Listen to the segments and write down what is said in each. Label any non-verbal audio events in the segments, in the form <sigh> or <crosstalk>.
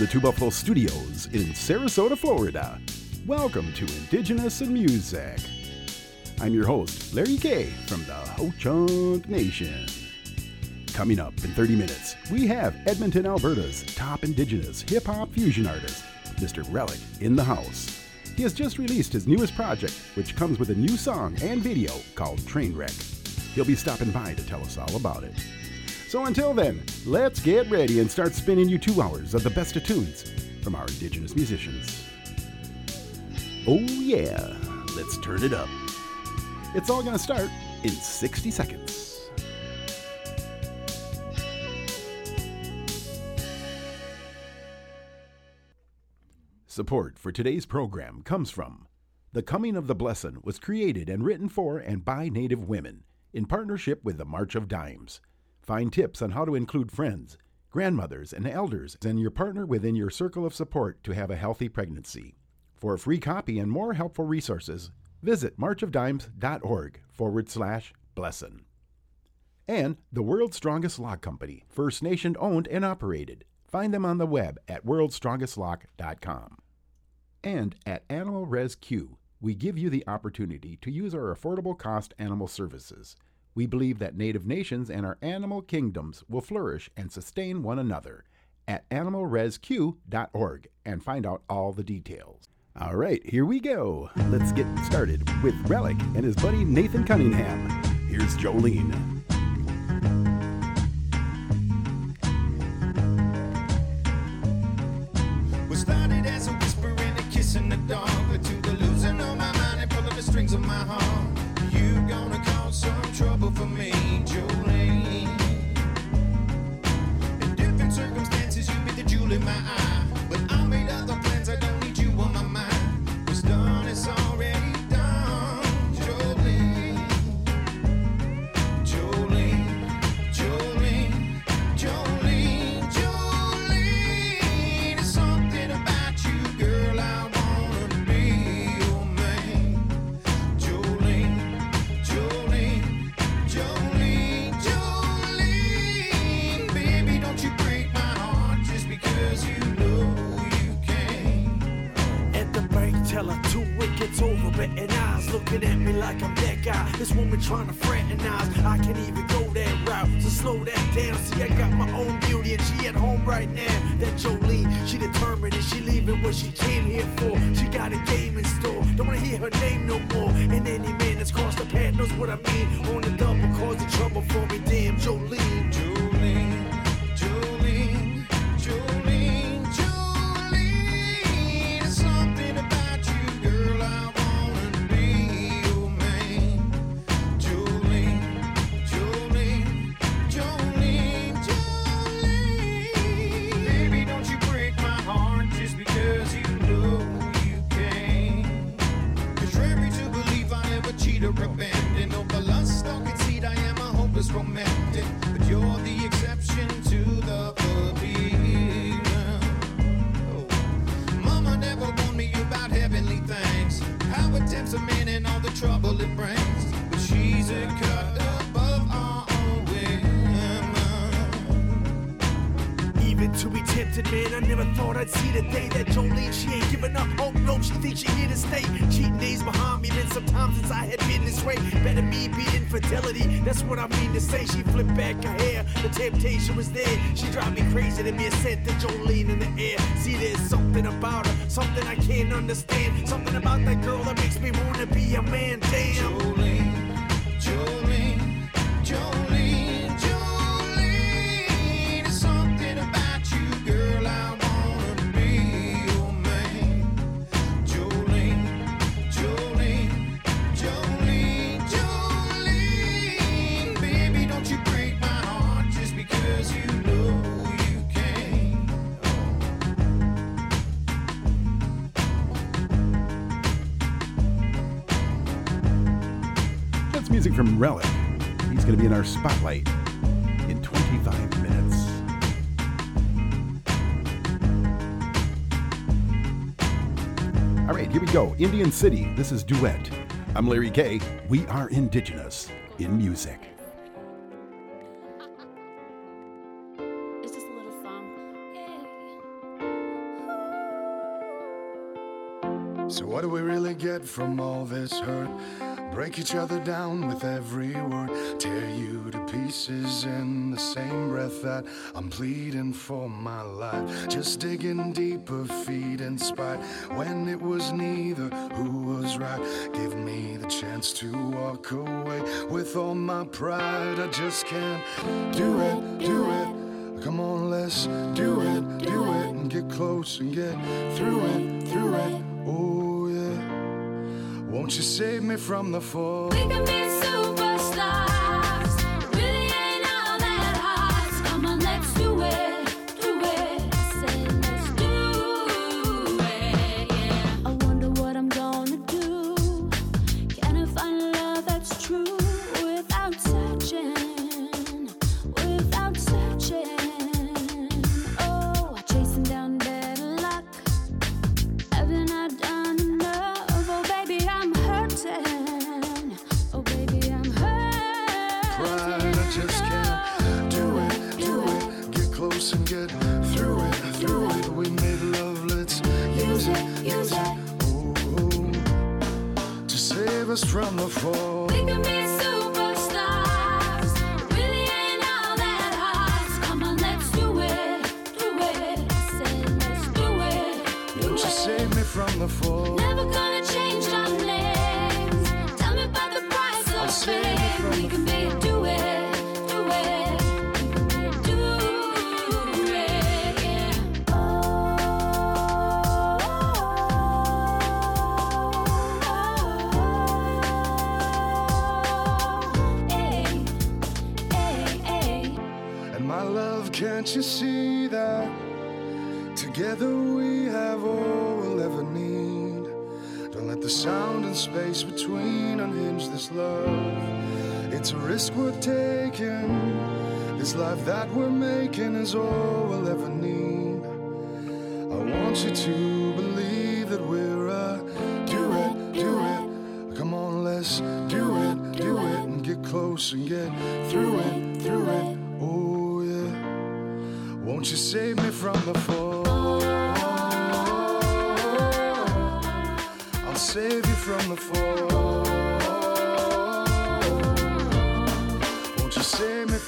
the Two Buffalo Studios in Sarasota, Florida. Welcome to Indigenous in Music. I'm your host, Larry K from the Ho Chunk Nation. Coming up in 30 minutes, we have Edmonton, Alberta's top Indigenous hip hop fusion artist, Mr. Relic, in the house. He has just released his newest project, which comes with a new song and video called Trainwreck. He'll be stopping by to tell us all about it. So until then, let's get ready and start spinning you two hours of the best of tunes from our Indigenous musicians. Oh, yeah, let's turn it up. It's all gonna start in 60 seconds. Support for today's program comes from The Coming of the Blessin' was created and written for and by Native women in partnership with the March of Dimes. Find tips on how to include friends, grandmothers, and elders and your partner within your circle of support to have a healthy pregnancy. For a free copy and more helpful resources, visit marchofdimes.org forward slash blessin. And the World's Strongest Lock Company, First Nation owned and operated. Find them on the web at worldstrongestlock.com. And at Animal Res Q, we give you the opportunity to use our affordable cost animal services. We believe that Native nations and our animal kingdoms will flourish and sustain one another. At animalresq.org and find out all the details. All right, here we go. Let's get started with Relic and his buddy Nathan Cunningham. Here's Jolene. In my eye, betting eyes looking at me like I'm that guy. This woman trying to fraternize, I can't even go that route. So slow that down. See, I got my own beauty and she at home right now. That Jolene, she determined and she leaving what she came here for. She got a game in store. Don't wanna hear her name no more. And any man that's crossed the path knows what I mean. On the double, causing trouble for me. Damn. Jolene, But you're the man, I never thought I'd see the day that Jolene, she ain't giving up hope, no, she thinks she here to stay. Cheating days behind me, then sometimes since I had been this way. Better me be infidelity, that's what I mean to say. She flipped back her hair, the temptation was there. She drive me crazy to be a scent of Jolene in the air. See, there's something about her, something I can't understand. Something about that girl that makes me wanna be a man, damn. Jolene, Relic. He's going to be in our spotlight in 25 minutes. All right, here we go. Indian City. This is Duet. I'm Larry K. We are indigenous in music. <laughs> So, what do we really get from all this hurt? Break each other down with every word. Tear you to pieces in the same breath that I'm pleading for my life. Just digging deeper, feet in spite. When it was neither who was right. Give me the chance to walk away with all my pride. I just can't do it, do it. Come on, let's do it, do it. And get close and get through it, through it. Oh. Won't you save me from the fall? sound and space between unhinge this love. It's a risk we're taking. This life that we're making is all we'll ever need. I want you to believe that we're a do it, do it. Come on, let's do it, do it, and get close and get through it, through it. Oh, yeah. Won't you save me from the fall? save you from the fall. Won't you save me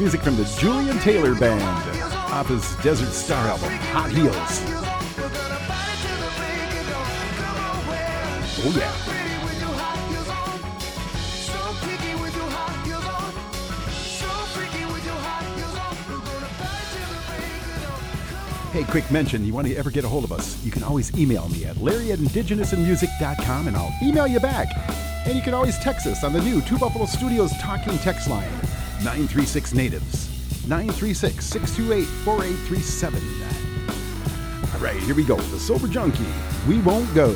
Music from the Julian Taylor Band off his Desert Star album, Hot Heels. Oh, yeah. Hey, quick mention, you want to ever get a hold of us, you can always email me at larry at indigenousinmusic.com and I'll email you back. And you can always text us on the new Two Buffalo Studios talking text line, 936 Natives, 936 628 4837. All right, here we go. The Sober Junkie, We Won't Go.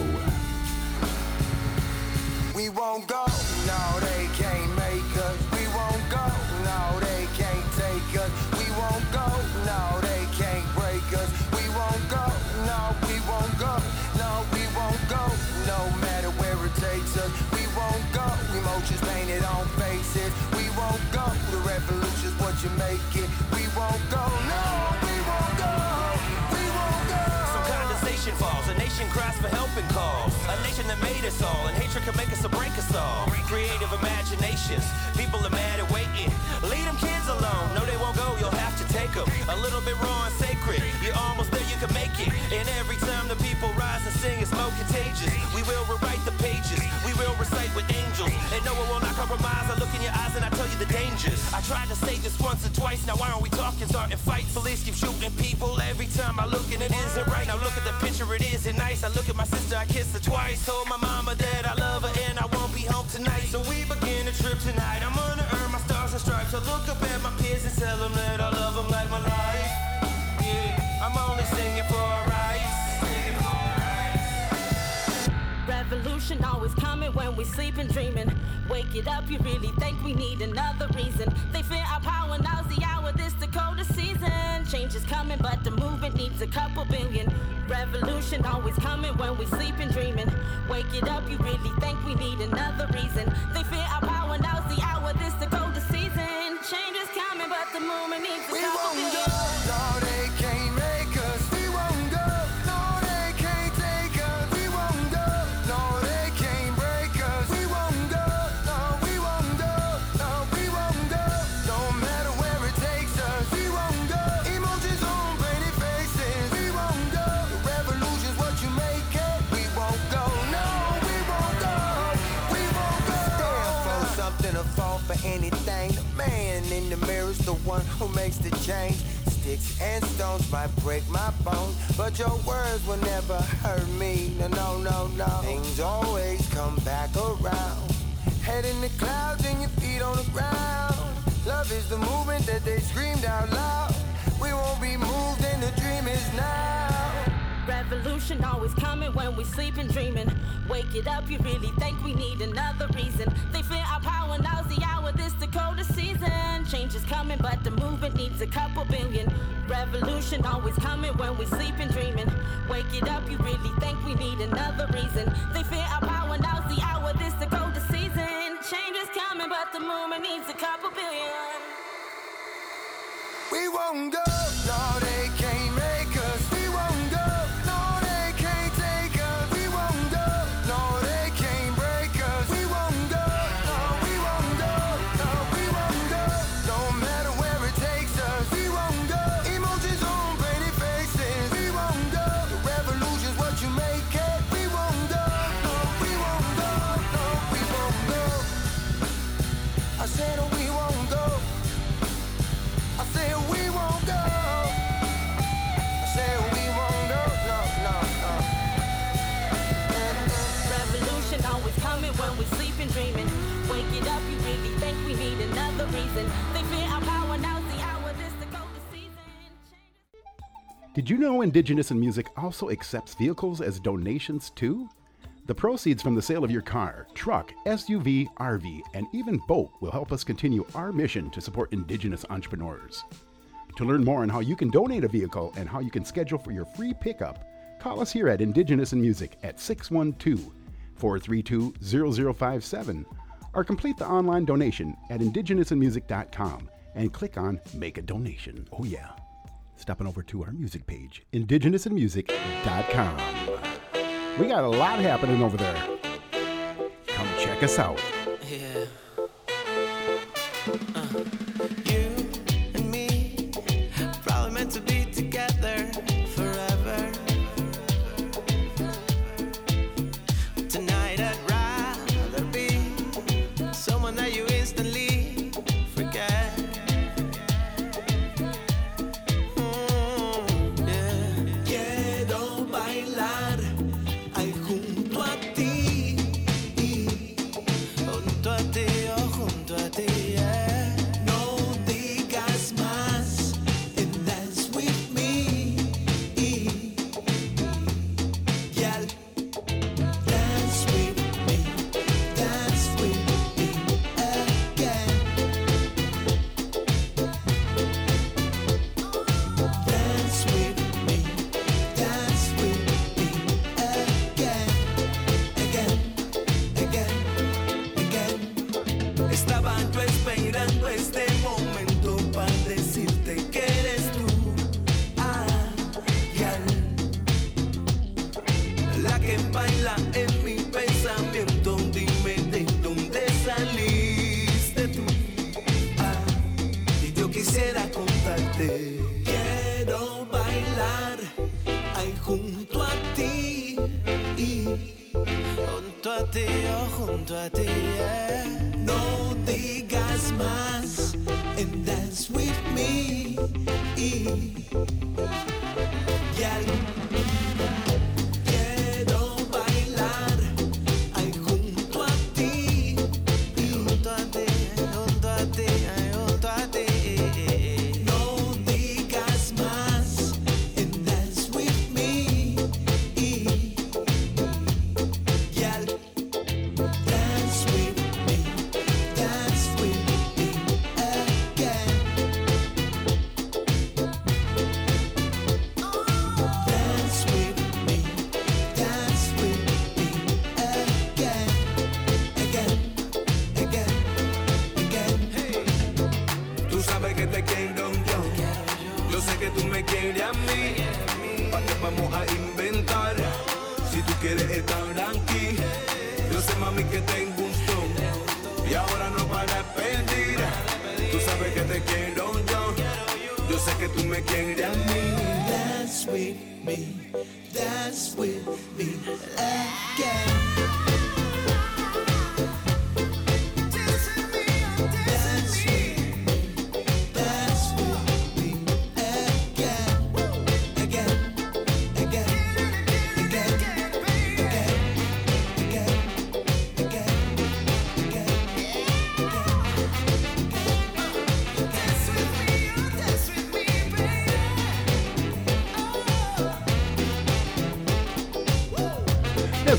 You make it. We won't go, no, we won't go. We won't go. Some condensation falls, a nation cries for help and calls. A nation that made us all, and hatred can make us or break us all. Creative imaginations, people are mad and waiting. Leave them kids alone, no they won't go, you'll have to take them. A little bit raw and sacred, you're almost there, you can make it. And every time the people rise and sing, it's more contagious. We will with angels. And no one will not compromise, I look in your eyes and I tell you the dangers. I tried to say this once or twice, now why aren't we talking, starting fights? Police keep shooting people every time I look and it isn't right. Now look at the picture, it isn't nice. I look at my sister, I kissed her twice. Told my mama that I love her and I won't be home tonight. So we begin the trip tonight. I'm gonna earn my stars and stripes. So look up at my peers and tell them that I love them like my life. Yeah, I'm only singing for Revolution always coming when we sleep and dreaming. Wake it up, you really think we need another reason. They fear our power, now's the hour, this Dakota season. Change is coming, but the movement needs a couple billion. Revolution always coming when we sleep and dreaming. Wake it up, you really think we need another reason. They fear our power, now's the hour, this Dakota season. Change is coming, but the movement needs a We couple won't billion. go, the one who makes the change. Sticks and stones might break my bones, but your words will never hurt me. No, no, no, no. Things always come back around. Head in the clouds and your feet on the ground. Love is the movement that they screamed out loud. We won't be moved and the dream is now. Revolution always coming when we sleep and dreaming. Wake it up, you really think we need another reason. They fear our power, now's the hour, this Dakota season. Change is coming, but the movement needs a couple billion. Revolution always coming when we sleep and dreaming. Wake it up, you really think we need another reason. They fear our power, now's the hour, this Dakota season. Change is coming, but the movement needs a couple billion. We won't go, no, They fear our power, now's the hour, this season. Did you know Indigenous in Music also accepts vehicles as donations too? The proceeds from the sale of your car, truck, SUV, RV, and even boat will help us continue our mission to support Indigenous entrepreneurs. To learn more on how you can donate a vehicle and how you can schedule for your free pickup, call us here at Indigenous in Music at 612 432 0057 or complete the online donation at indigenousinmusic.com and click on Make a Donation. Oh, yeah. Stepping over to our music page, indigenousinmusic.com. We got a lot happening over there. Come check us out. Yeah.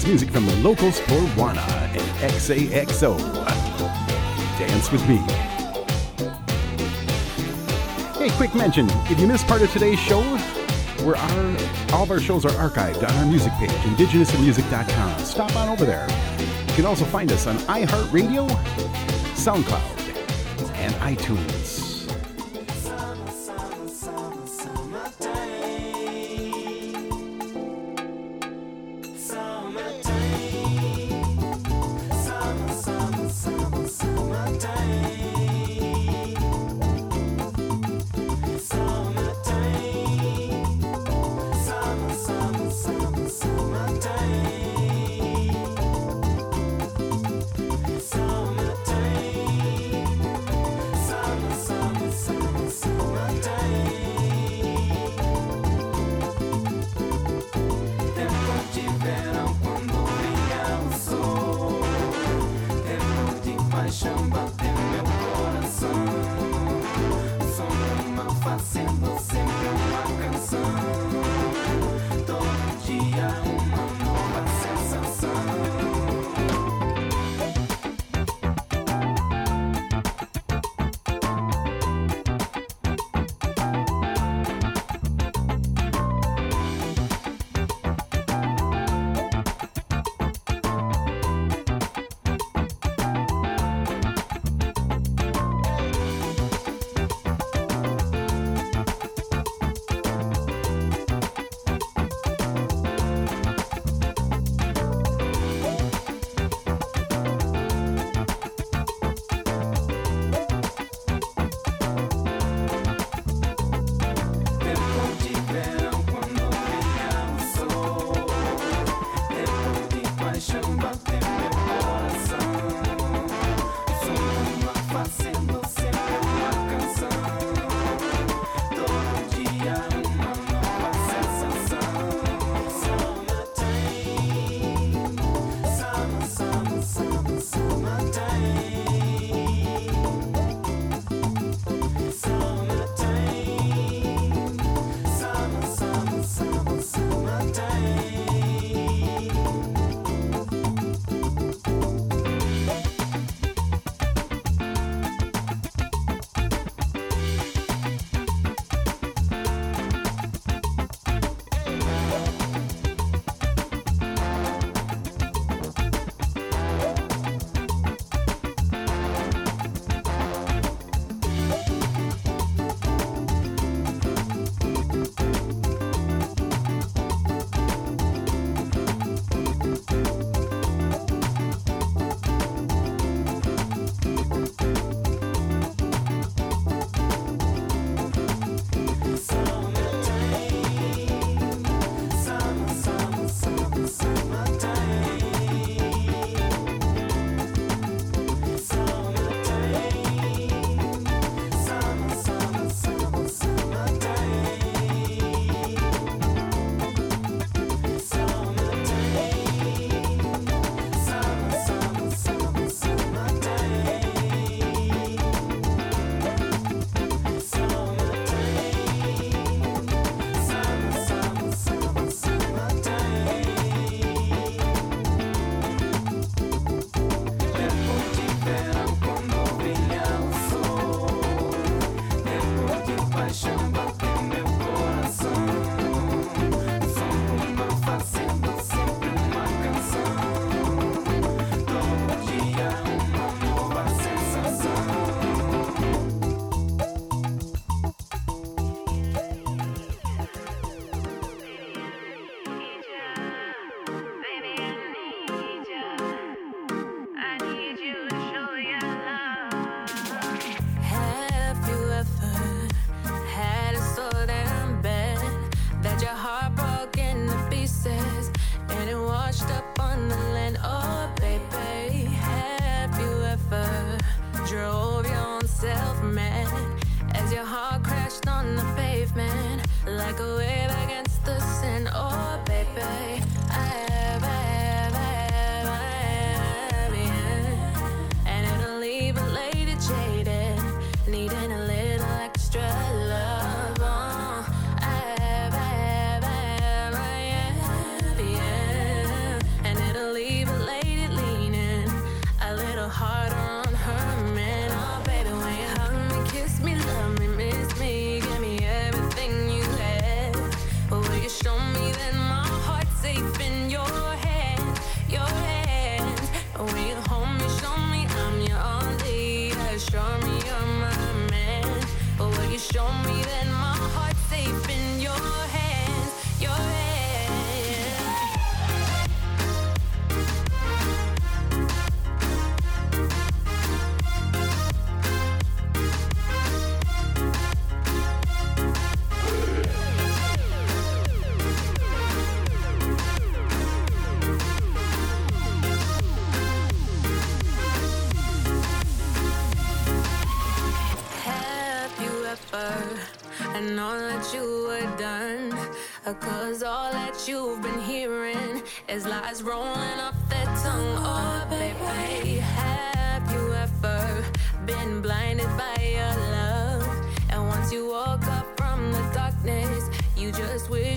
Music from the locals Torwana and XAXO. Dance with me. Hey, quick mention if you missed part of today's show, where our, all of our shows are archived on our music page, indigenousinmusic.com. Stop on over there. You can also find us on iHeartRadio, SoundCloud, and iTunes.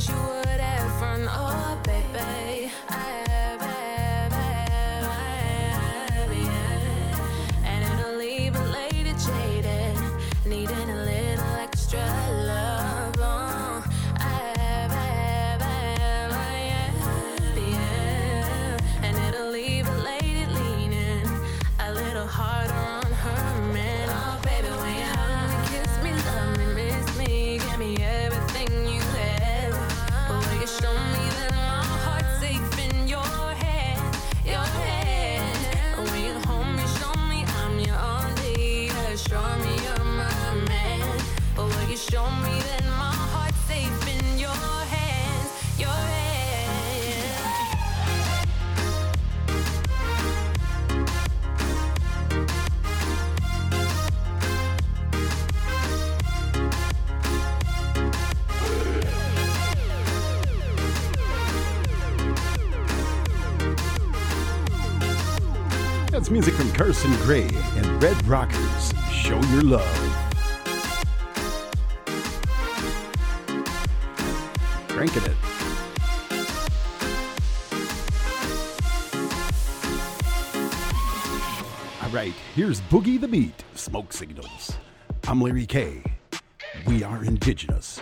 sure Carson Gray and Red Rockers. Show your love. Cranking it. All right, here's Boogey the Beat, Smoke Signals. I'm Larry K. We are indigenous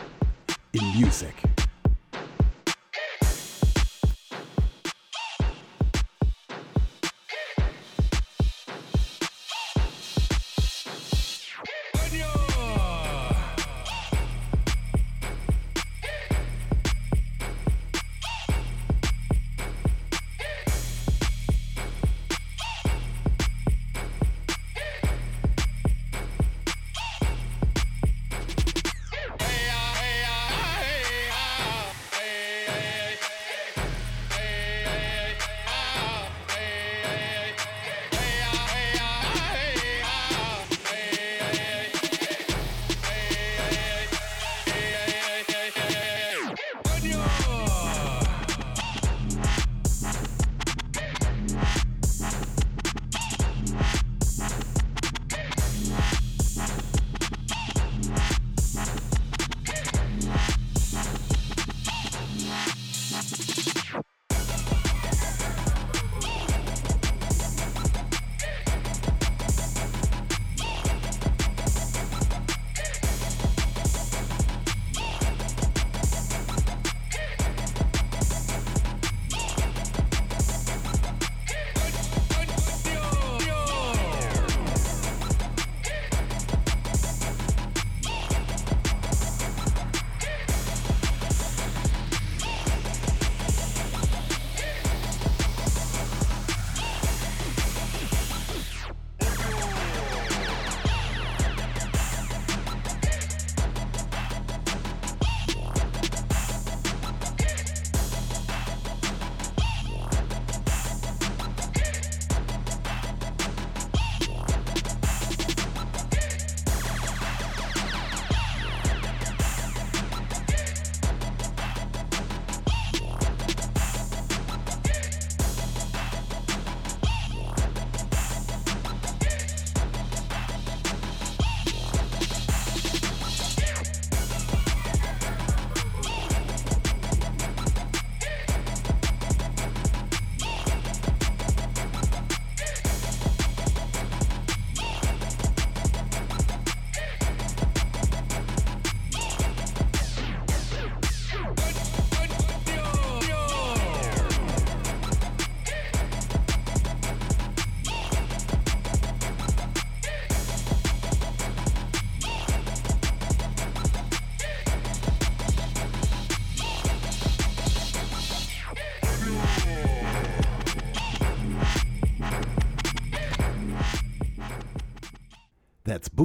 in music.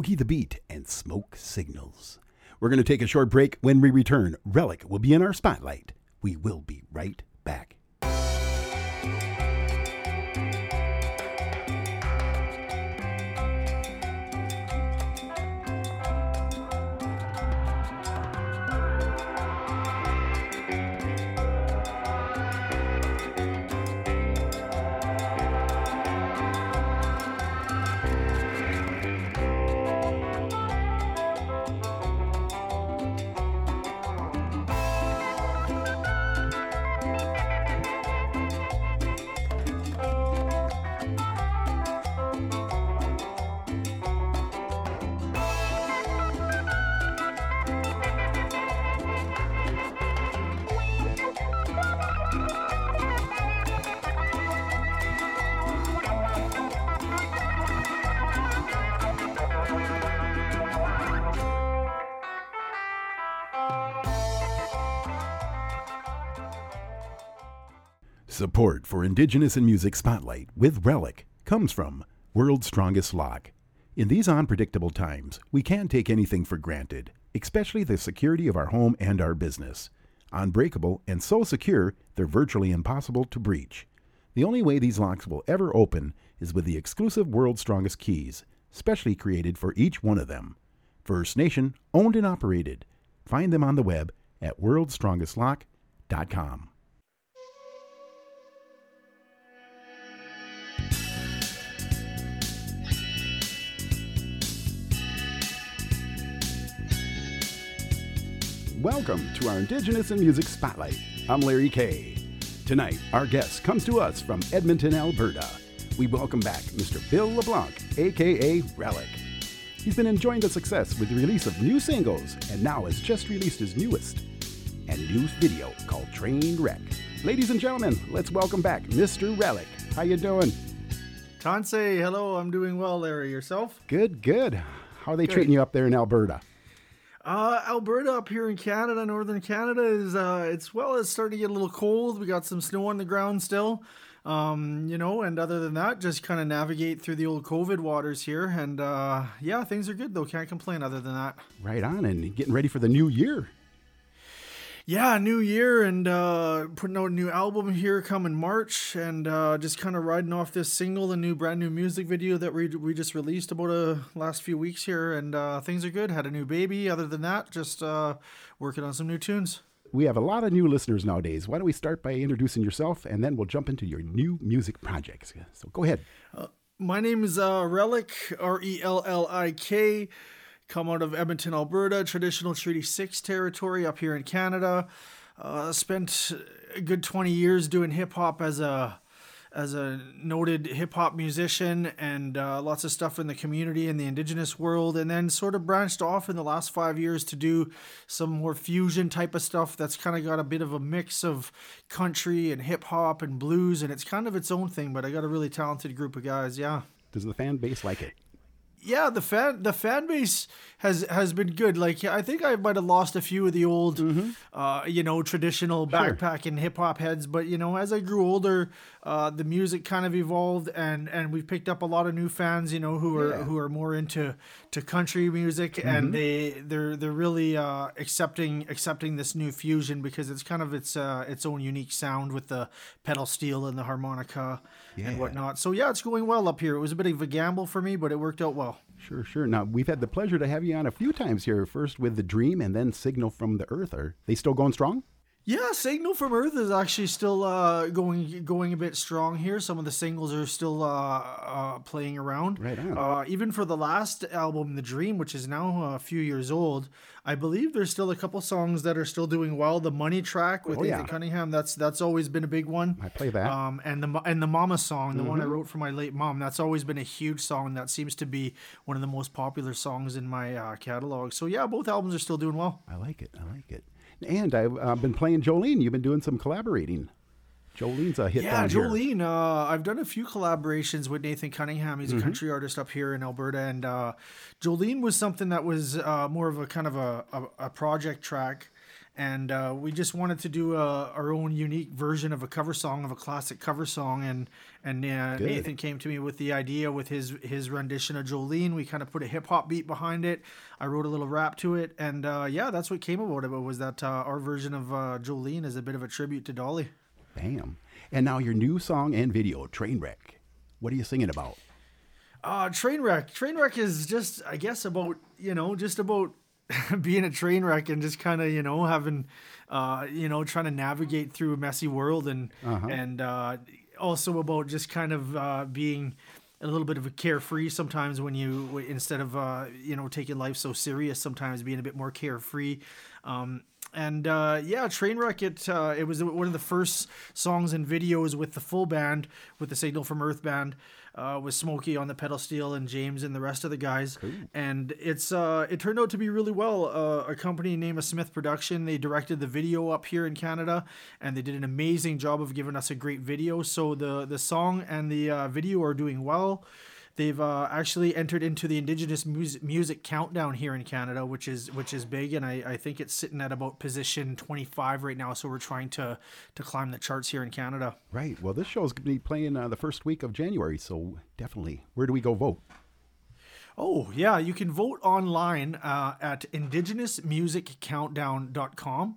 Boogey the Beat and Smoke Signals. We're going to take a short break. When we return, Relic will be in our spotlight. We will be right back. For Indigenous in Music Spotlight with Rellik comes from World's Strongest Lock. In these unpredictable times, we can't take anything for granted, especially the security of our home and our business. Unbreakable and so secure, they're virtually impossible to breach. The only way these locks will ever open is with the exclusive World's Strongest Keys, specially created for each one of them. First Nation, owned and operated. Find them on the web at worldstrongestlock.com. Welcome to our Indigenous in Music Spotlight. I'm Larry K. Tonight, our guest comes to us from Edmonton, Alberta. We welcome back Mr. Bill LeBlanc, aka Rellik. He's been enjoying the success with the release of new singles and now has just released his newest and new video called Train Wreck. Ladies and gentlemen, let's welcome back Mr. Rellik. How you doing? Tansi, hello, I'm doing well, Larry. Yourself? Good, good. How are they Good. treating you up there in Alberta? Uh, Alberta up here in Canada, northern Canada is uh, it's well, it's starting to get a little cold. We got some snow on the ground still, um, you know, and other than that, just kind of navigate through the old COVID waters here, and uh, yeah, things are good though. Can't complain. Other than that, Right on, and getting ready for the new year. Yeah, new year and uh, putting out a new album here coming March, and uh, just kind of riding off this single, the new brand new music video that we we just released about a last few weeks here, and uh, things are good. Had a new baby. Other than that, just uh, working on some new tunes. We have a lot of new listeners nowadays. Why don't we start by introducing yourself and then we'll jump into your new music projects. So go ahead. My name is uh, Rellik, R E L L I K. Come out of Edmonton, Alberta, traditional Treaty 6 territory up here in Canada. Uh, spent a good 20 years doing hip hop as a as a noted hip hop musician and uh, lots of stuff in the community and the indigenous world, and then sort of branched off in the last five years to do some more fusion type of stuff that's kind of got a bit of a mix of country and hip hop and blues, and it's kind of its own thing. But I got a really talented group of guys, yeah Does the fan base like it? Yeah, the fan the fan base has has been good. Like I think I might have lost a few of the old, uh, you know, traditional backpacking hip hop heads. But you know, as I grew older, uh, the music kind of evolved, and and we've picked up a lot of new fans. You know, who are Yeah. who are more into to country music, and they they're they're really uh, accepting accepting this new fusion because it's kind of its uh, its own unique sound with the pedal steel and the harmonica Yeah. and whatnot. So yeah, it's going well up here. It was a bit of a gamble for me, but it worked out well. Sure, sure. Now, we've had the pleasure to have you on a few times here, first with The Dream and then Signal from the Earth. Are they still going strong? Yeah, Signal from Earth is actually still uh, going going a bit strong here. Some of the singles are still uh, uh, playing around. Right on. Uh, even for the last album, The Dream, which is now a few years old, I believe there's still a couple songs that are still doing well. The Money track with Oh, Nathan yeah. Cunningham, that's that's always been a big one. I play that. Um, and the and the Mama song, the one Mm-hmm. I wrote for my late mom, that's always been a huge song. That seems to be one of the most popular songs in my uh, catalog. So yeah, both albums are still doing well. I like it. I like it. And I've uh, been playing Jolene. You've been doing some collaborating. Jolene's a hit Yeah. Jolene. Uh, I've done a few collaborations with Nathan Cunningham. He's Mm-hmm. a country artist up here in Alberta, and uh, Jolene was something that was uh, more of a kind of a, a, a project track. And uh, we just wanted to do a, our own unique version of a cover song of a classic cover song. And and uh, Nathan came to me with the idea with his his rendition of Jolene. We kind of put a hip hop beat behind it. I wrote a little rap to it, and uh, yeah, that's what came about it. Was that uh, our version of uh, Jolene is a bit of a tribute to Dolly. Bam. And now your new song and video, Trainwreck. What are you singing about? Uh, Trainwreck. Trainwreck is just, I guess, about you know, just about <laughs> being a train wreck and just kind of you know having, uh, you know, trying to navigate through a messy world and Uh-huh. and uh, also about just kind of uh, being a little bit of a carefree sometimes when you instead of uh, you know taking life so serious sometimes being a bit more carefree um, and uh, yeah trainwreck it uh, it was one of the first songs and videos with the full band with the signal from earth band uh, with Smokey on the pedal steel and James and the rest of the guys. And it's uh, it turned out to be really well. Uh, a company named a Smith Production. They directed the video up here in Canada, and they did an amazing job of giving us a great video. So the the song and the uh, video are doing well. They've uh, actually entered into the Indigenous music, music countdown here in Canada, which is which is big, and I, I think it's sitting at about position 25 right now. So we're trying to to climb the charts here in Canada. Right. Well, this show is going to be playing uh, the first week of January, so definitely. Where do we go vote? Oh, yeah. You can vote online uh, at indigenousmusiccountdown.com.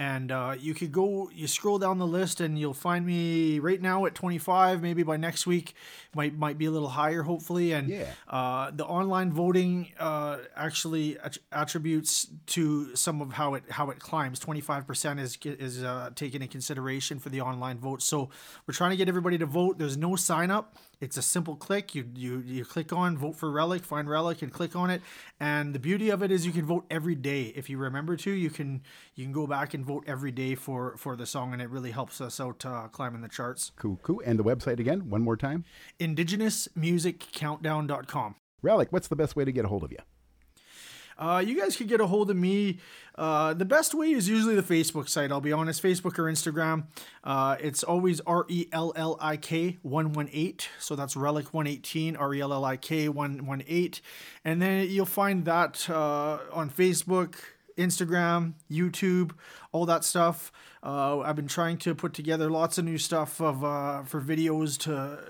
And uh, you could go, you scroll down the list, and you'll find me right now at 25. Maybe by next week, might might be a little higher, hopefully. And Yeah. uh, the online voting uh, actually att- attributes to some of how it how it climbs. 25% is is uh, taken in consideration for the online vote. So we're trying to get everybody to vote. There's no sign up. It's a simple click. You you you click on vote for Rellik, find Rellik, and click on it. And the beauty of it is you can vote every day if you remember to. You can you can go back and vote every day for for the song, and it really helps us out uh, climbing the charts. Cool, cool. And the website again, one more time. IndigenousMusicCountdown.com. Rellik, what's the best way to get a hold of you? Uh, you guys could get a hold of me. Uh, the best way is usually the Facebook site. I'll be honest, Facebook or Instagram. Uh, it's always R E L L I K one one eight. So that's Rellik one eighteen R E L L I K one one eight, and then you'll find that uh, on Facebook. Instagram, YouTube, all that stuff. Uh, I've been trying to put together lots of new stuff of uh, for videos to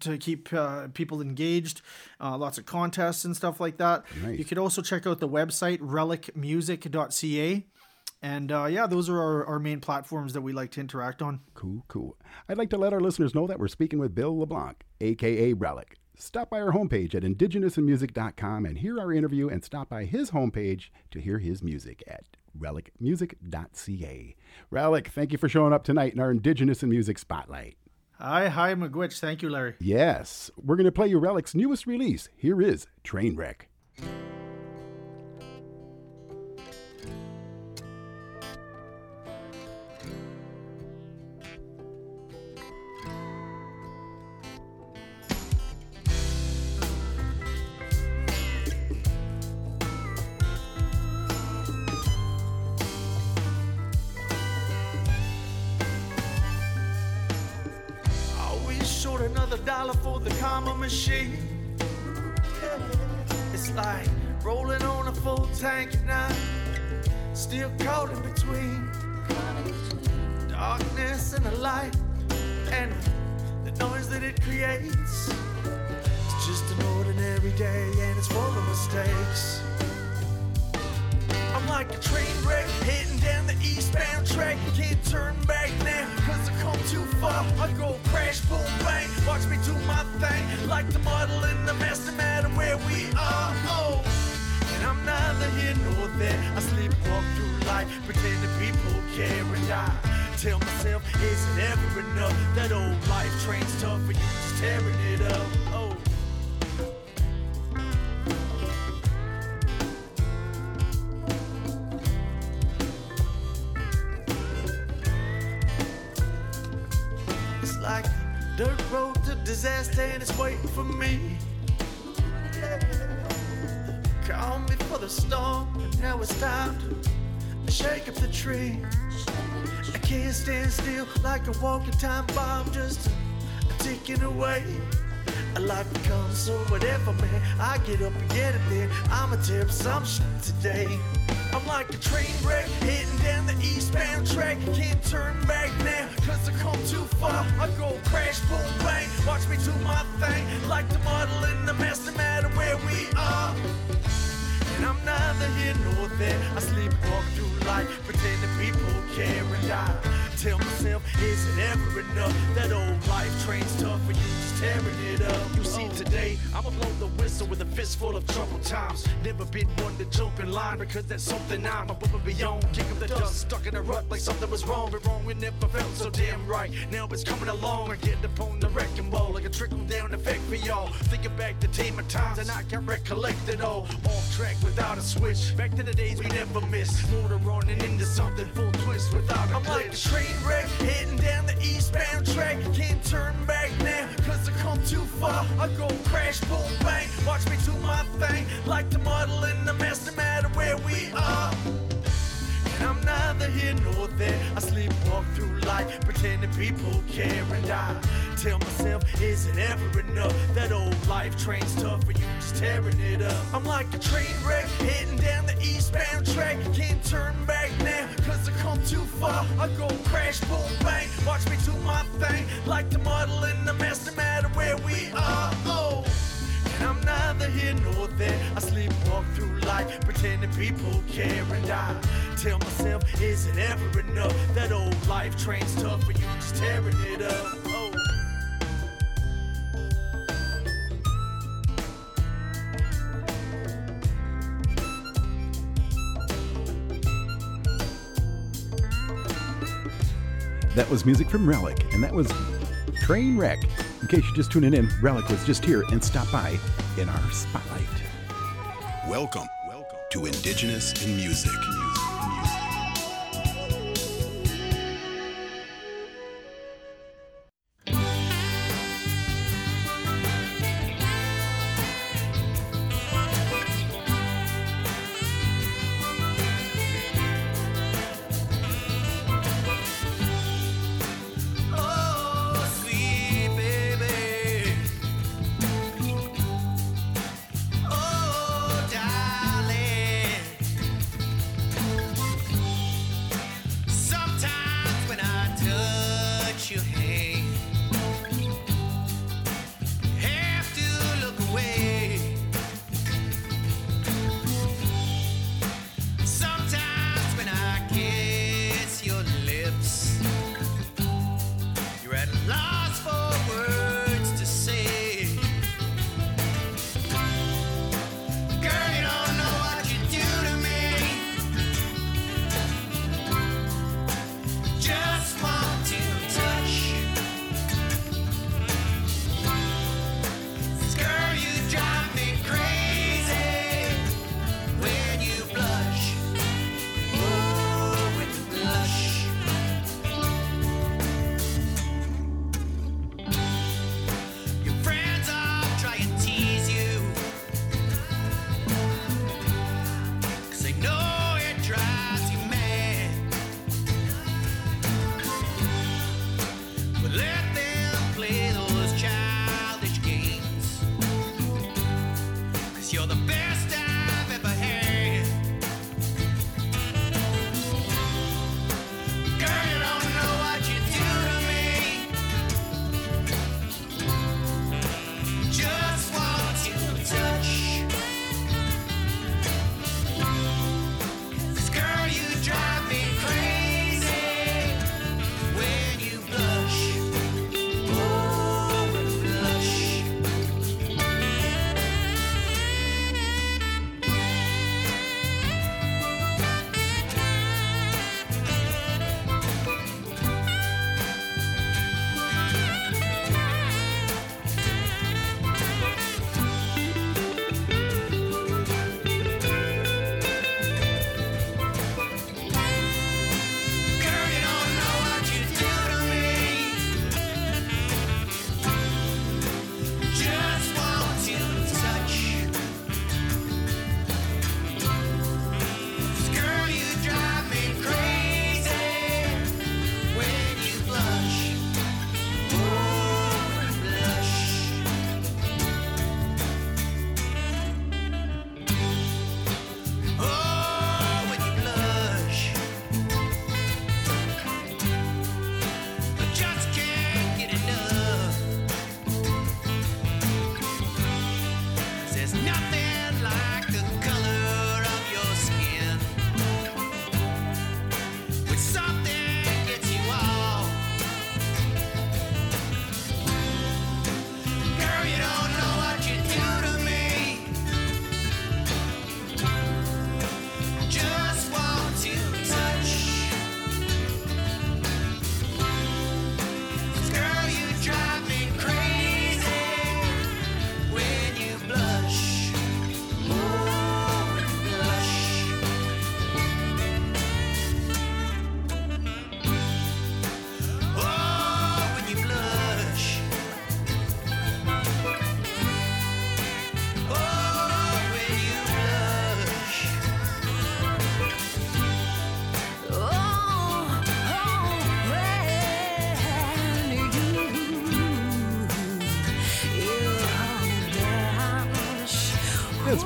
to keep uh, people engaged. Uh, lots of contests and stuff like that. Nice. You could also check out the website rellikmusic.ca. And uh, yeah, those are our, our main platforms that we like to interact on. Cool, cool. I'd like to let our listeners know that we're speaking with Bill LeBlanc, aka Rellik. Stop by our homepage at indigenousinmusic.com and hear our interview, and stop by his homepage to hear his music at rellikmusic.ca. Rellik, thank you for showing up tonight in our Indigenous in Music Spotlight. Hi, hi, McGwitch. Thank you, Larry. Yes, we're going to play you Rellik's newest release. Here is Trainwreck. The karma machine. It's like rolling on a full tank at night, still caught in between darkness and the light, and the noise that it creates. It's just an ordinary day, and it's full of mistakes. I'm like a train wreck heading down the eastbound track. Can't turn back now, cause I come too far. I go crash, boom, bang. Watch me do my thing. Like the model in the no matter where we are. Oh, and I'm neither here nor there. I sleepwalk through life, pretending people care. And I tell myself, is it ever enough? That old life train's tough for you, just tearing it up. Oh. Dirt road to disaster and it's waiting for me. Call me for the storm, now it's time to shake up the tree. I can't stand still like a walking time bomb, just ticking away. Life becomes so whatever, man. I get up and get it there. I'ma tear up some shit today. I'm like a train wreck heading down the eastbound track. Can't turn back now, cause I come too far. I go crash, boom, bang. Watch me do my thing. Like the model in the mess, no matter where we are. And here nor there. I sleepwalk through life, pretending people care and I tell myself, is it ever enough? That old life train's tough for you, just tearing it up. You see, today I'ma blow the whistle with a fistful of troubled times. Never been one to jump in line because that's something I'm above and beyond. Kick up the dust, stuck in a rut like something was wrong, but wrong it never felt so damn right. Now it's coming along, I get upon the wrecking ball like a trickle down effect for y'all. Thinking back to team of times and I can recollect it all. Off track without a switch, back to the days we never missed. Motor running into something full twist without a I'm like a train wreck heading down the eastbound track. Can't turn back now, cause I come too far. I go crash, boom, bang. Watch me do my thing, like the model in the mess, no matter where we are. And I'm neither here nor there. I sleepwalk through life, pretending people care. And I tell myself, is it ever enough? That old life train's tough for you, just tearing it up. I'm like a train wreck heading down the eastbound track. Can't turn back now, cause I come too far. I go crash, boom, bang. Watch me do my thing, like the model in the mess, no matter where we are. Oh. I'm neither here nor there. I through life, pretending people care. And I tell myself, is it ever enough? That old life train's tough for you, just tearing it up. Oh. That was music from Rellik, and that was Train Wreck. In case you're just tuning in, Rellik was just here and stopped by in our spotlight. Welcome, to Indigenous in Music.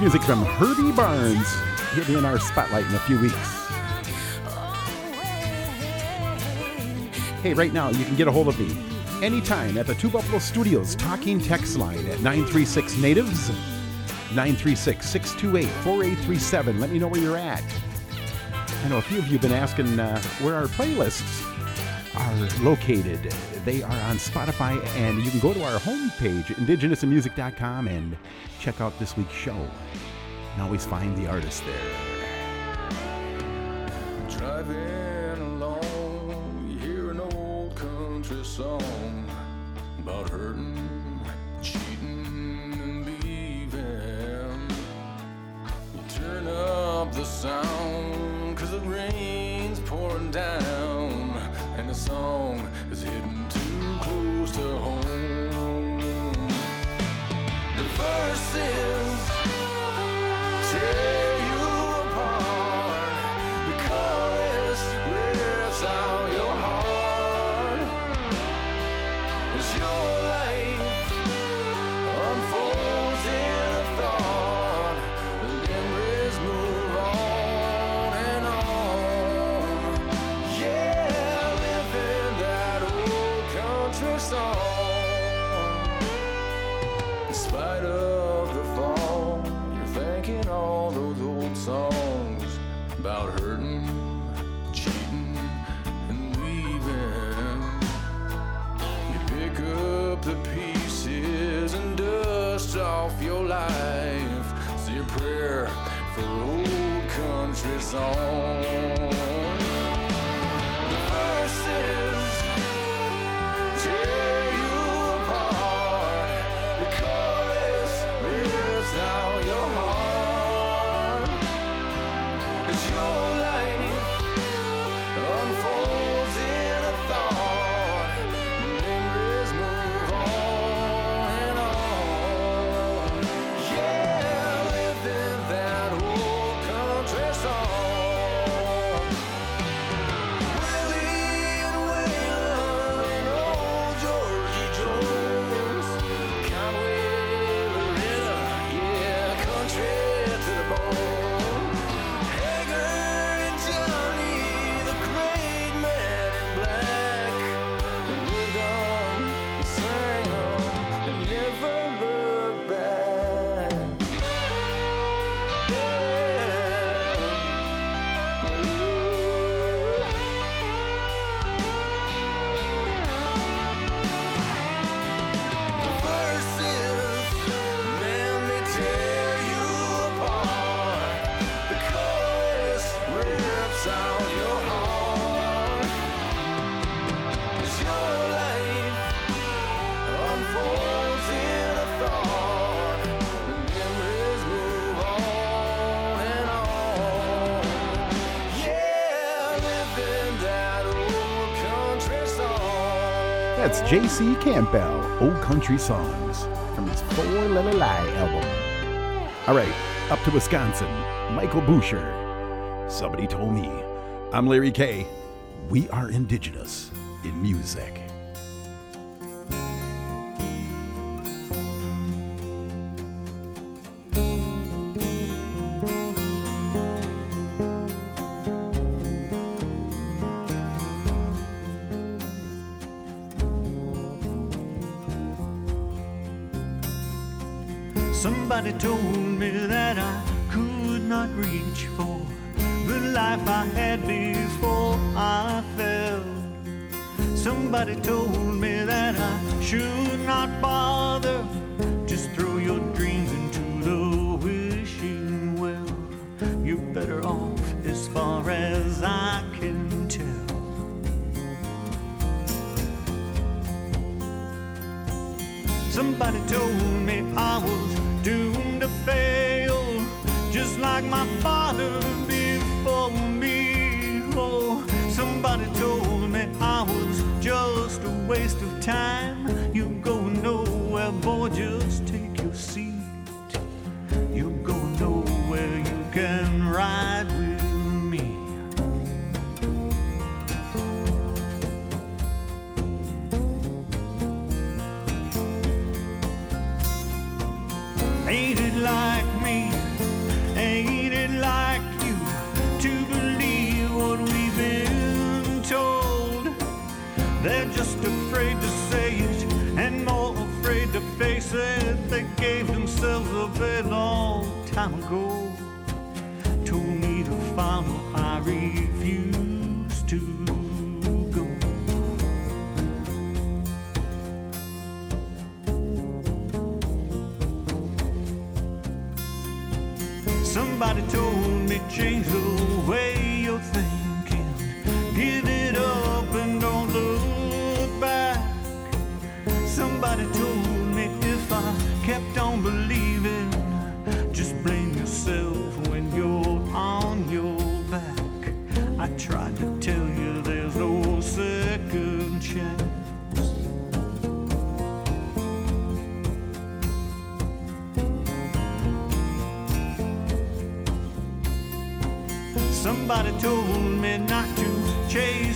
music from Herbie Barnes He'll be in our spotlight in a few weeks. Hey, right now you can get a hold of me anytime at the Two Buffalo Studios talking text line at 936 Natives, 936 628 4837. Let me know where you're at. I know a few of you have been asking uh, where our playlists are located. They are on Spotify, and you can go to our homepage, indigenousinmusic.com, and check out this week's show and always find the artist there. J.C. Campbell, Old Country Songs, from his Four Little Lie album. All right, up to Wisconsin, Michael Boucher. Somebody told me. I'm Larry K. We are indigenous in music. Refused to go. Somebody told me change the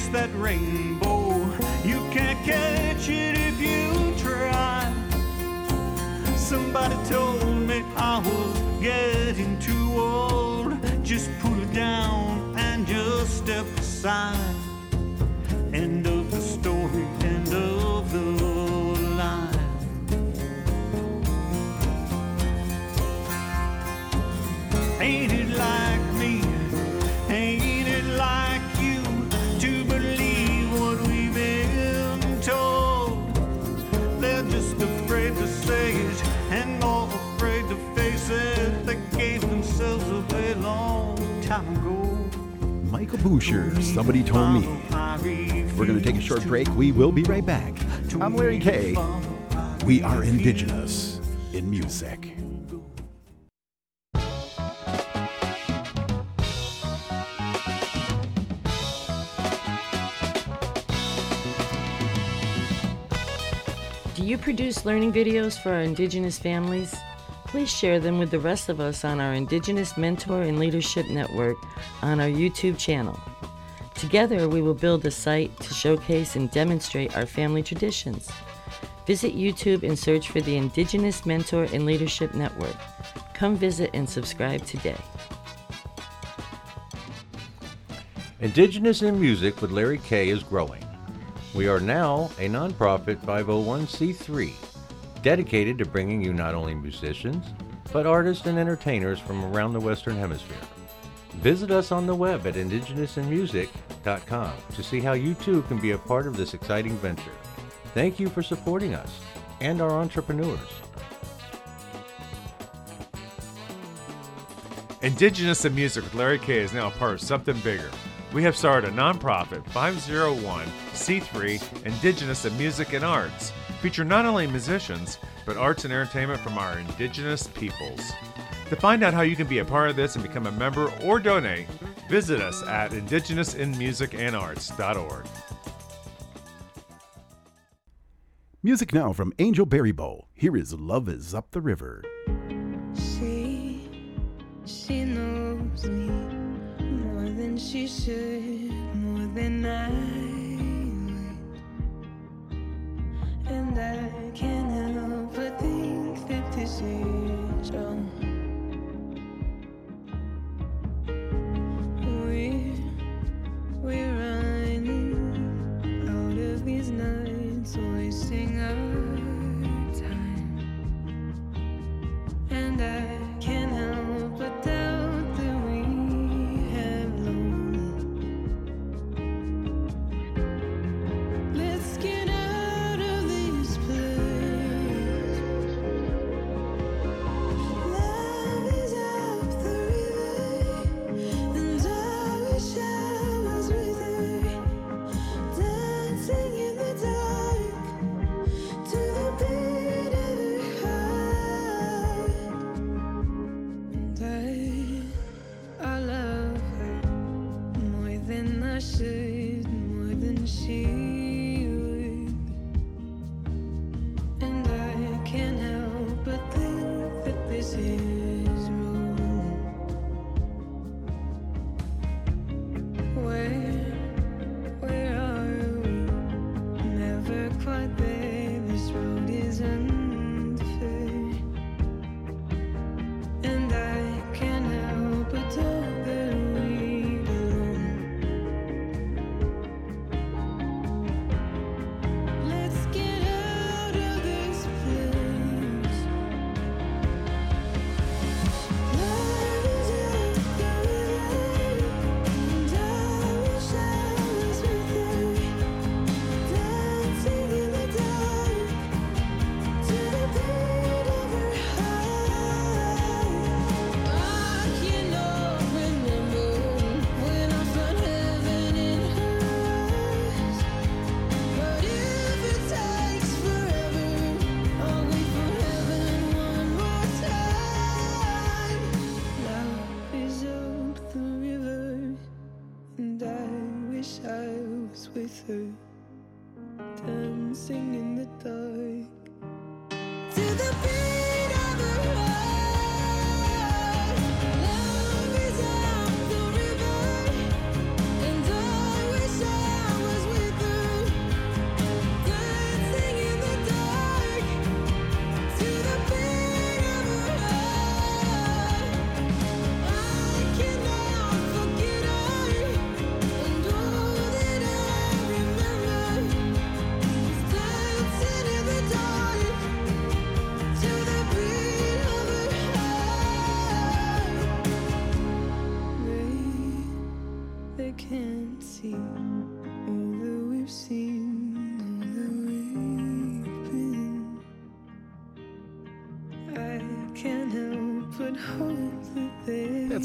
chase that rainbow. You can't catch it if you try. Somebody told me I was getting too old. Just put it down and just step aside. Michael Boucher, somebody told me. We're going to take a short break. We will be right back. I'm Larry K. We are indigenous in music. Do you produce learning videos for Indigenous families? Please share them with the rest of us on our Indigenous Mentor and Leadership Network on our YouTube channel. Together, we will build a site to showcase and demonstrate our family traditions. Visit YouTube and search for the Indigenous Mentor and Leadership Network. Come visit and subscribe today. Indigenous in Music with Larry K is growing. We are now a nonprofit 501c3 dedicated to bringing you not only musicians, but artists and entertainers from around the Western Hemisphere. Visit us on the web at indigenousinmusic.com to see how you too can be a part of this exciting venture. Thank you for supporting us and our entrepreneurs. Indigenous in Music with Larry K is now a part of something bigger. We have started a nonprofit 501c3 Indigenous in Music and Arts, feature not only musicians, but arts and entertainment from our indigenous peoples. To find out how you can be a part of this and become a member or donate, visit us at indigenousinmusicandarts.org. Music now from Angel Berry Bowl. Here is Love is Up the River. She, she knows me more than she should, more than I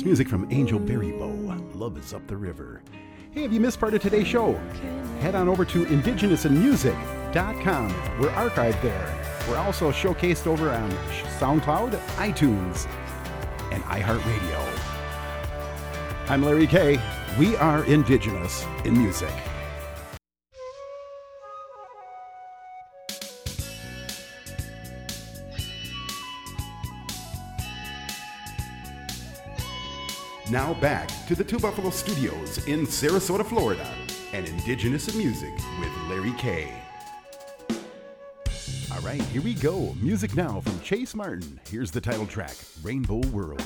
That's music from Angel Berry Bow. Love is up the river. Hey, if you missed part of today's show, head on over to indigenousinmusic.com. We're archived there. We're also showcased over on SoundCloud, iTunes, and iHeartRadio. I'm Larry K. We are indigenous in music. Now back to the Two Buffalo Studios in Sarasota, Florida, and Indigenous of Music with Larry K. All right, here we go. Music now from Chase Martin. Here's the title track, Rainbow World.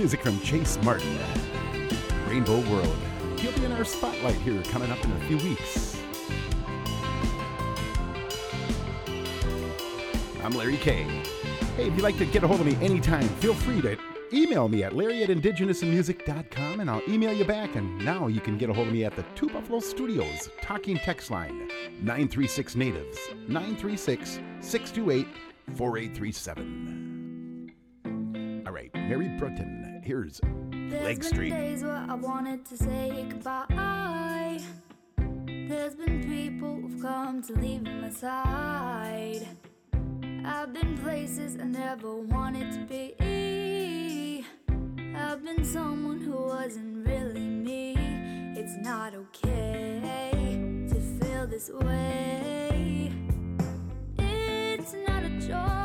Music from Chase Martin. Rainbow World. He'll be in our spotlight here coming up in a few weeks. I'm Larry K. Hey, if you'd like to get a hold of me anytime, feel free to email me at larry at indigenousinmusic.com and I'll email you back. And now you can get a hold of me at the Two Buffalo Studios talking text line 936 Natives 936 628 4837. All right, Mary Brutton. Here's There's been Street. days where I wanted to say goodbye. There's been people who've come to leave my side. I've been places I never wanted to be. I've been someone who wasn't really me. It's not okay to feel this way. It's not a choice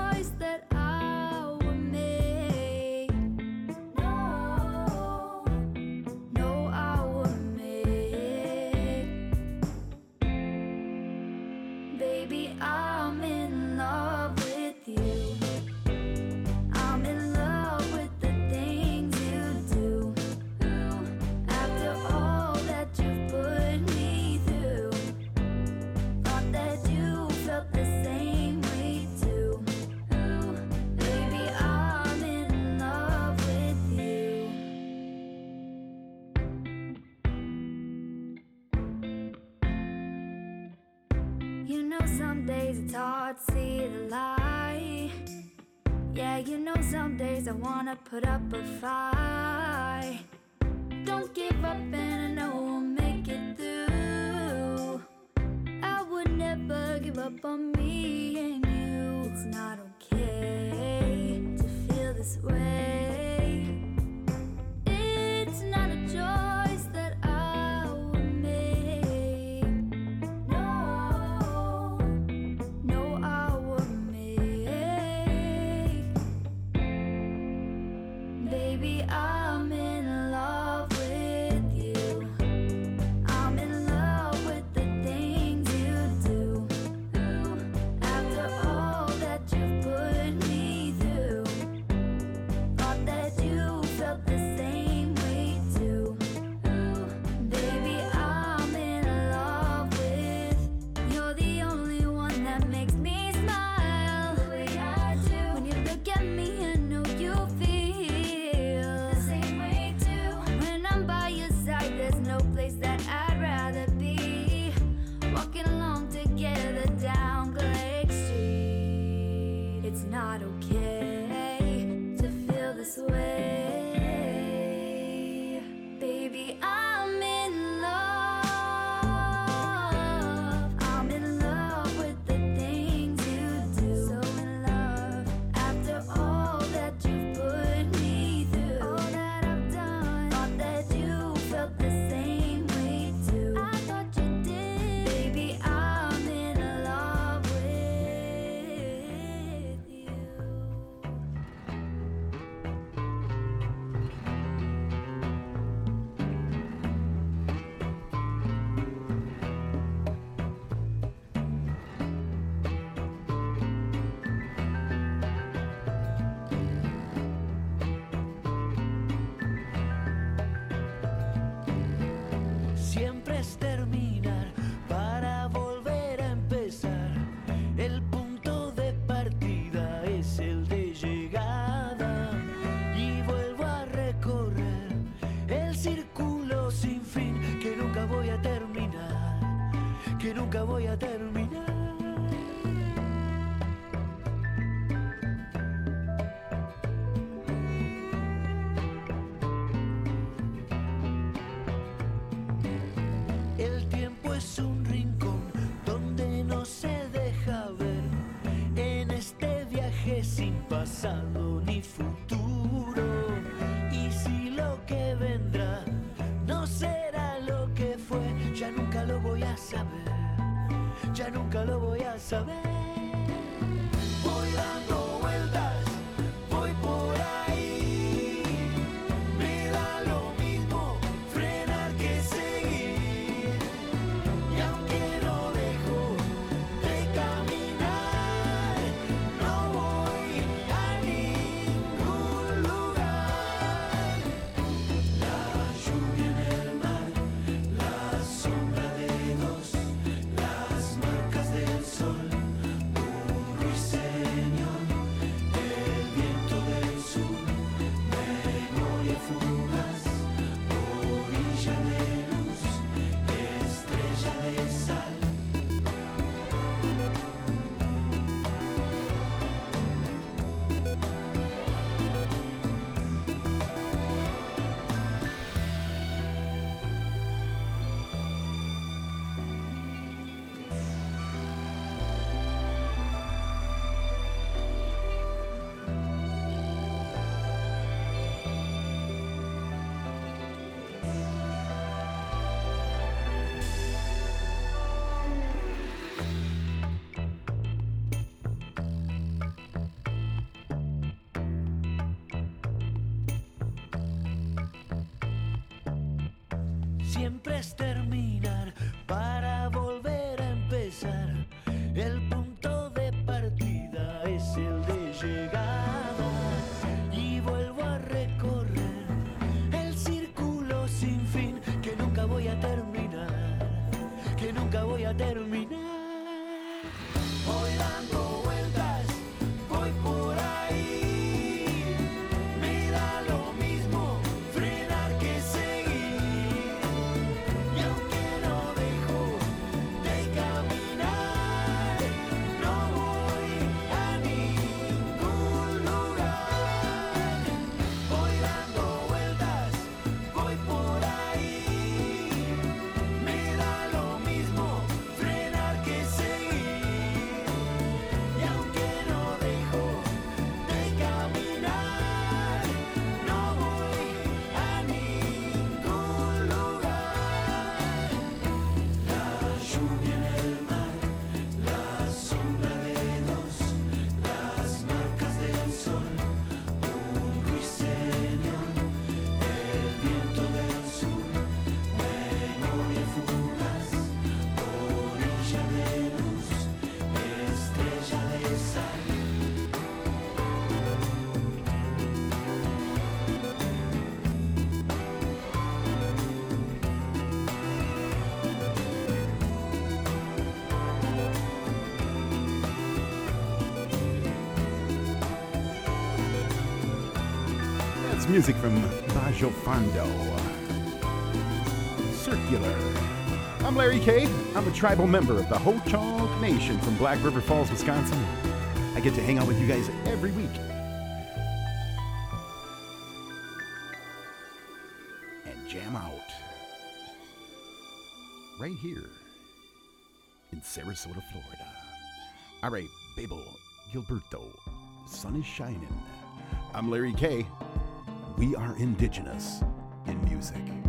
hard see the light. Yeah, you know, some days I wanna put up a fight. Don't give up, and I know we'll make it through. I would never give up on me and you. It's not okay to feel this way. Pasado ni futuro. Y si lo que vendrá no será lo que fue, ya nunca lo voy a saber, ya nunca lo voy a saber. music from Bajo Fondo. Uh, circular. I'm Larry K. I'm a tribal member of the Ho Chunk Nation from Black River Falls, Wisconsin. I get to hang out with you guys every week. And jam out. Right here in Sarasota, Florida. All right, Bebel, Gilberto, sun is shining. I'm Larry K. We are indigenous in music.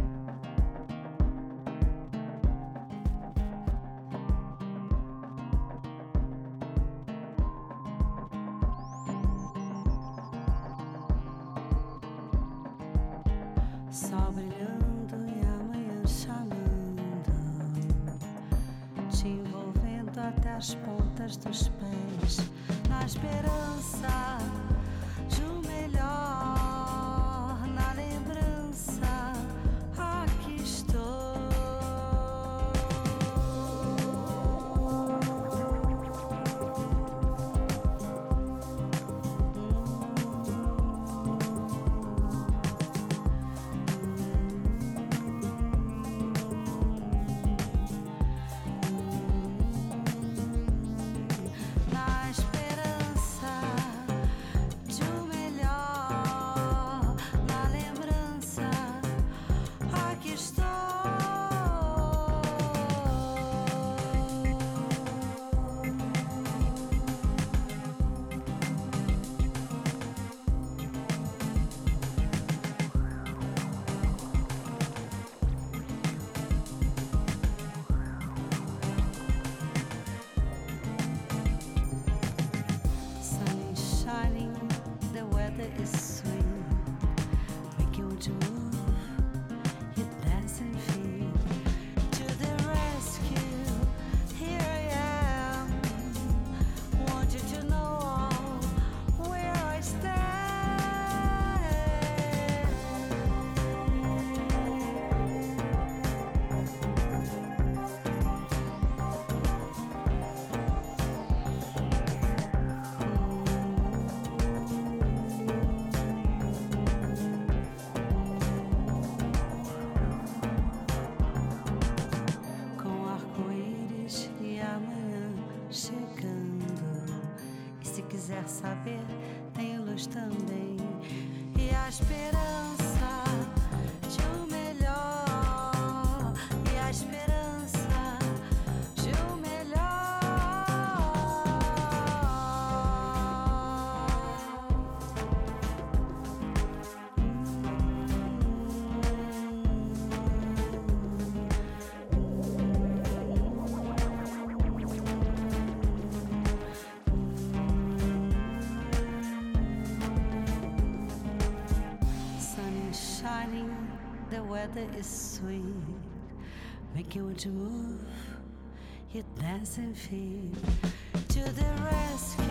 quiser saber, tem luz também. E a esperança. is sweet. Make you want to move your dancing feet to the rescue.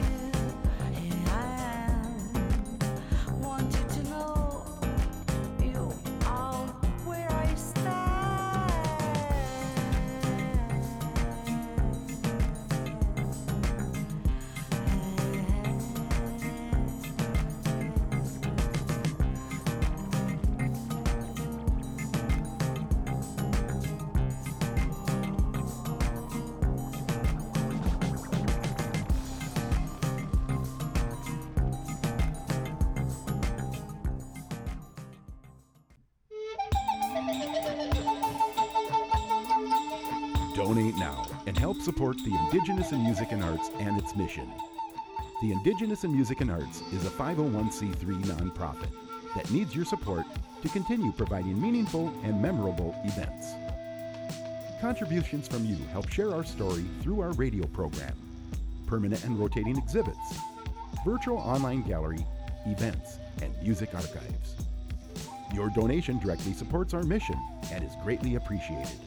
Support the Indigenous in Music and Arts and its mission. The Indigenous in Music and Arts is a 501c3 nonprofit that needs your support to continue providing meaningful and memorable events. Contributions from you help share our story through our radio program, permanent and rotating exhibits, virtual online gallery, events, and music archives. Your donation directly supports our mission and is greatly appreciated.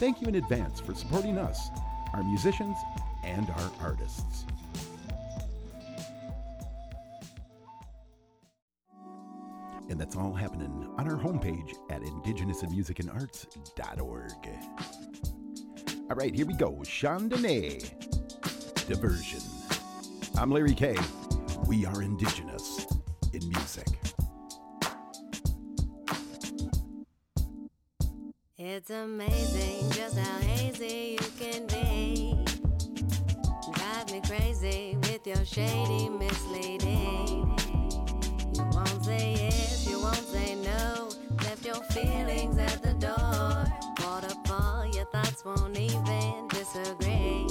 Thank you in advance for supporting us, our musicians, and our artists. And that's all happening on our homepage at indigenousinmusicandarts.org. All right, here we go. Chandonnay. Diversion. I'm Larry K. We are indigenous in music. It's amazing just how hazy you can be. Drive me crazy with your shady misleading. You won't say yes, you won't say no. Left your feelings at the door. Waterfall, your thoughts won't even disagree.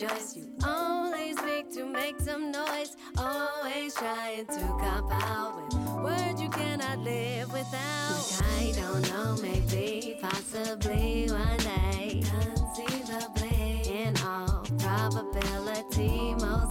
Choice, you only speak to make some noise. Always trying to cop out with words you cannot live without. I don't know, maybe, possibly one day. Conceivably, in all probability, most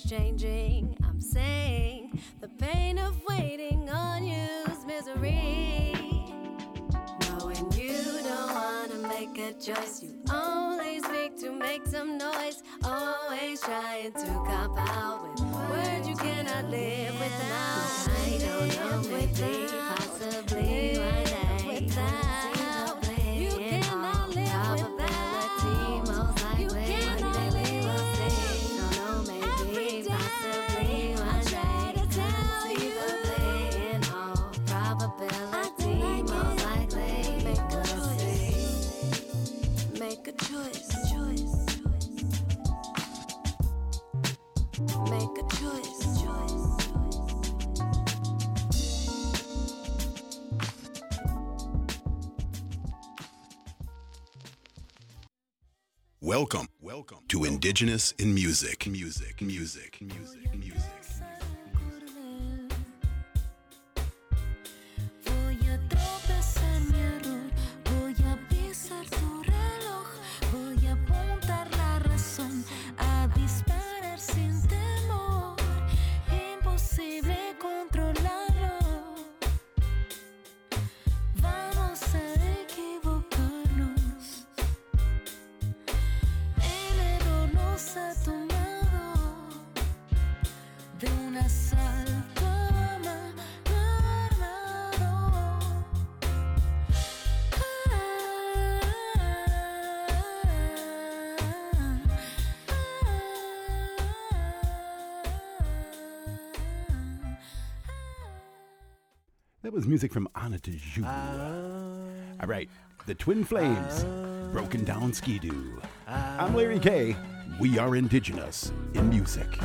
Nothing's changing. I'm saying the pain of waiting on you's misery. Knowing you don't wanna make a choice, you Welcome, welcome to Indigenous in Music, music, music, music. you. All right, the Twin Flames, Broken Down Skidoo. I'm Larry K. We are indigenous in music.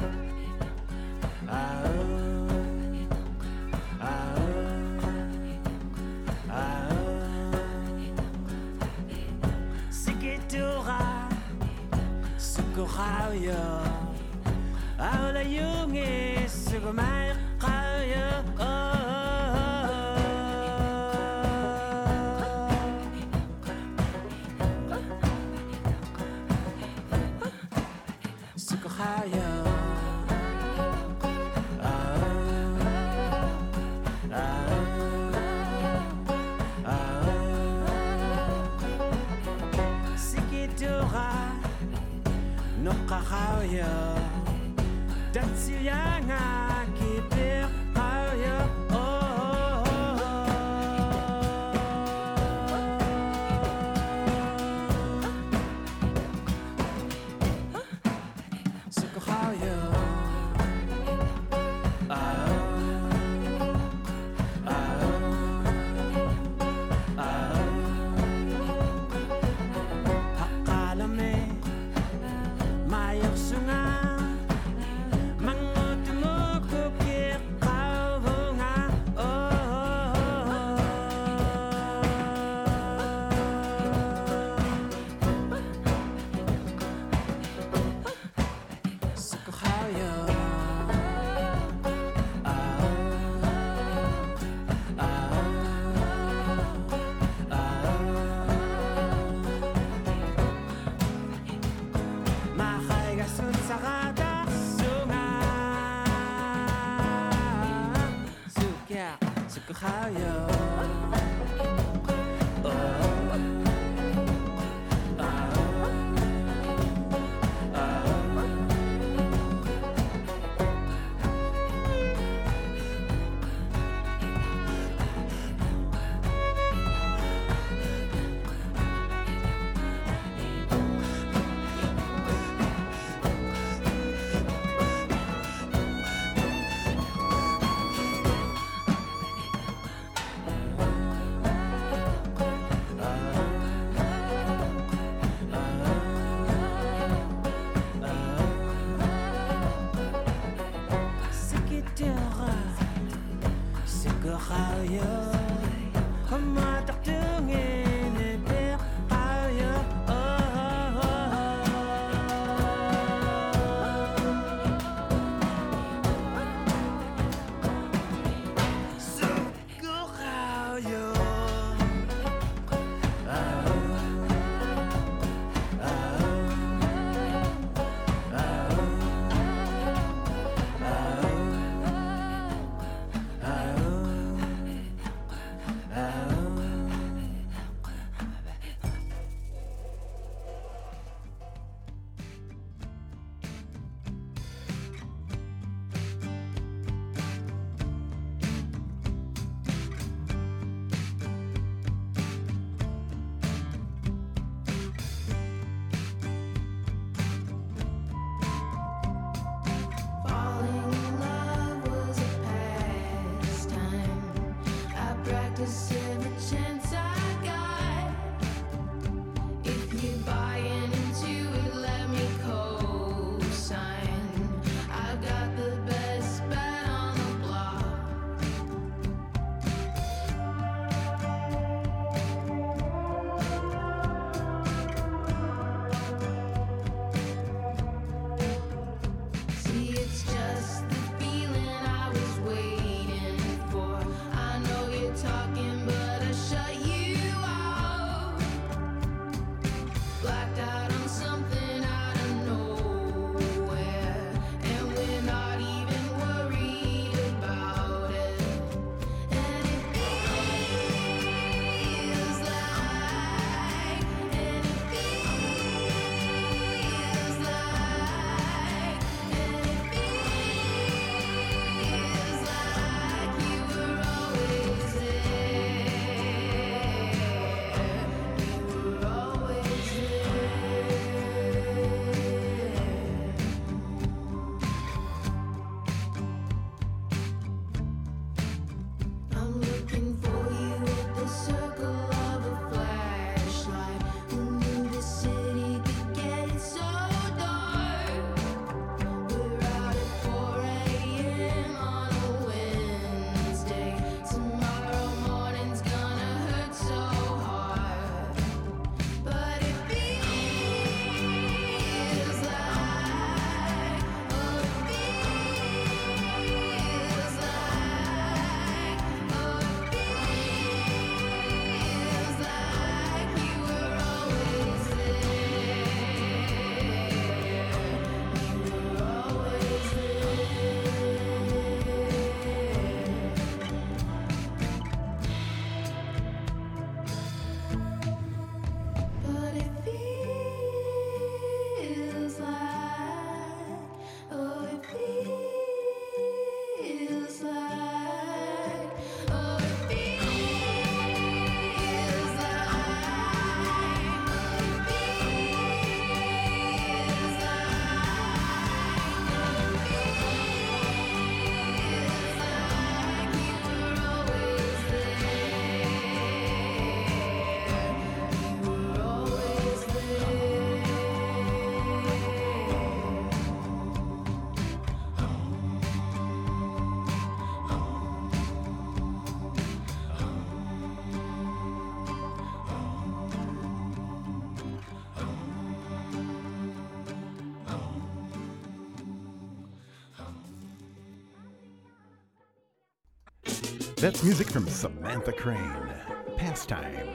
That's music from Samantha Crain. Pastime.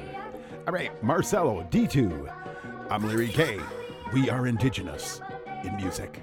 All right, Marcelo, D2. I'm Larry K. We are indigenous in music.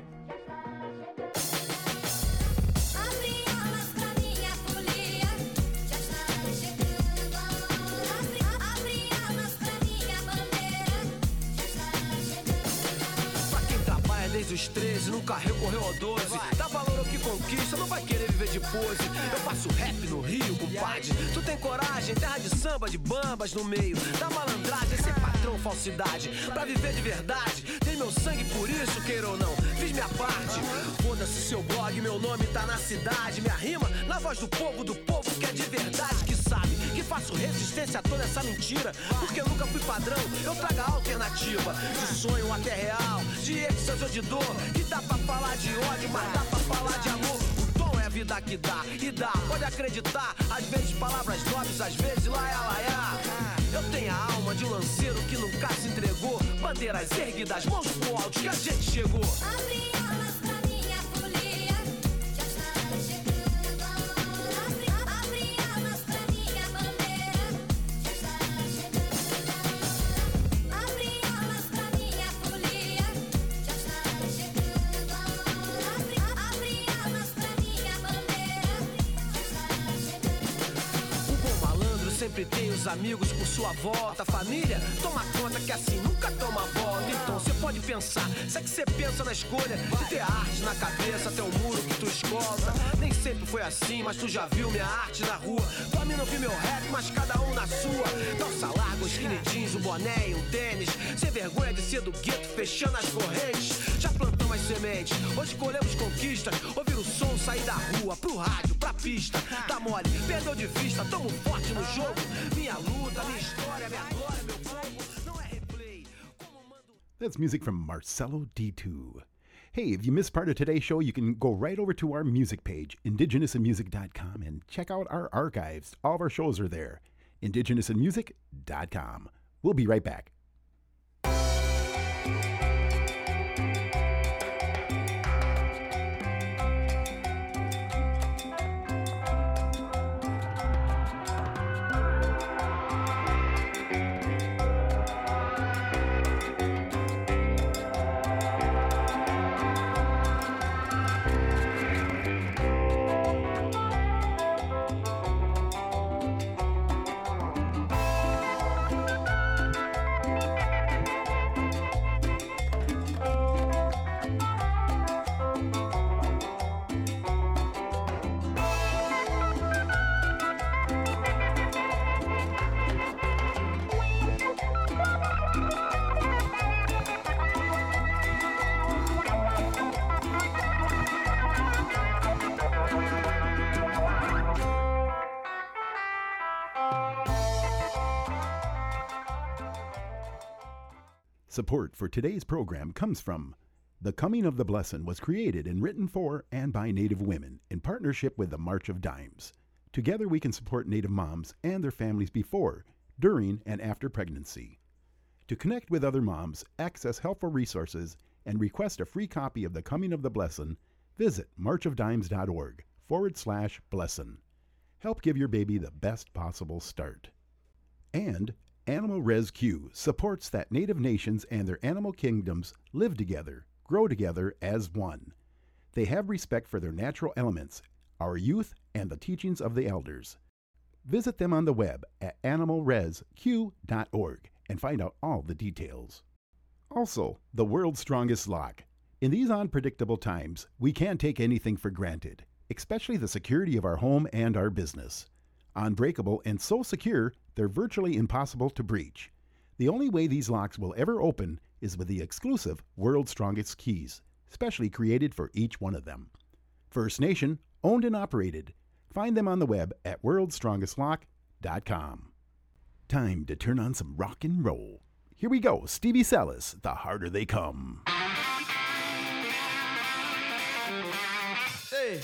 No meio. Da malandragem, ser patrão, falsidade. Pra viver de verdade, tem meu sangue por isso, queira ou não. Fiz minha parte. Foda-se seu blog, meu nome tá na cidade. Minha rima na voz do povo, do povo que é de verdade, que sabe que faço resistência a toda essa mentira. Porque nunca fui padrão, eu trago a alternativa. De sonho até real, de êxtase ou de dor. Que dá pra falar de ódio, mas dá pra falar de amor. O tom é a vida que dá, e dá, pode acreditar. Às vezes palavras nobres, às vezes laia laia. Eu tenho a alma de um lanceiro que nunca se entregou. Bandeiras erguidas, mãos pro alto, que a gente chegou. Sempre tem os amigos por sua volta. Família, toma conta que assim nunca toma volta. Então pode pensar, se é que você pensa na escolha de ter arte na cabeça até o muro que tu escolta. Nem sempre foi assim, mas tu já viu minha arte na rua. Tua mina ouviu meu rap, mas cada um na sua. Calça larga, um skinny jeans, um boné e um tênis. Sem vergonha de ser do gueto, fechando as correntes. Já plantamos as sementes, hoje colhemos conquistas. Ouvir o som, sair da rua, pro rádio, pra pista. Tá mole, perdeu de vista, tamo forte no jogo. Minha luta, minha história, minha glória, meu fogo. That's music from Marcelo D2. Hey, if you missed part of today's show, you can go right over to our music page, indigenousinmusic.com, and check out our archives. All of our shows are there. indigenousinmusic.com. We'll be right back. Support for today's program comes from The Coming of the Blessing was created and written for and by Native women in partnership with the March of Dimes. Together we can support Native moms and their families before, during, and after pregnancy. To connect with other moms, access helpful resources, and request a free copy of The Coming of the Blessing, visit marchofdimes.org forward slash blessin'. Help give your baby the best possible start. And Animal Res Q supports that Native nations and their animal kingdoms live together, grow together as one. They have respect for their natural elements, our youth, and the teachings of the elders. Visit them on the web at animalresq.org and find out all the details. Also, the world's strongest lock. In these unpredictable times, we can't take anything for granted, especially the security of our home and our business. Unbreakable and so secure, they're virtually impossible to breach. The only way these locks will ever open is with the exclusive World's Strongest Keys, specially created for each one of them. First Nation, owned and operated. Find them on the web at worldstrongestlock.com. Time to turn on some rock and roll. Here we go, Stevie Salas, The Harder They Come. Hey.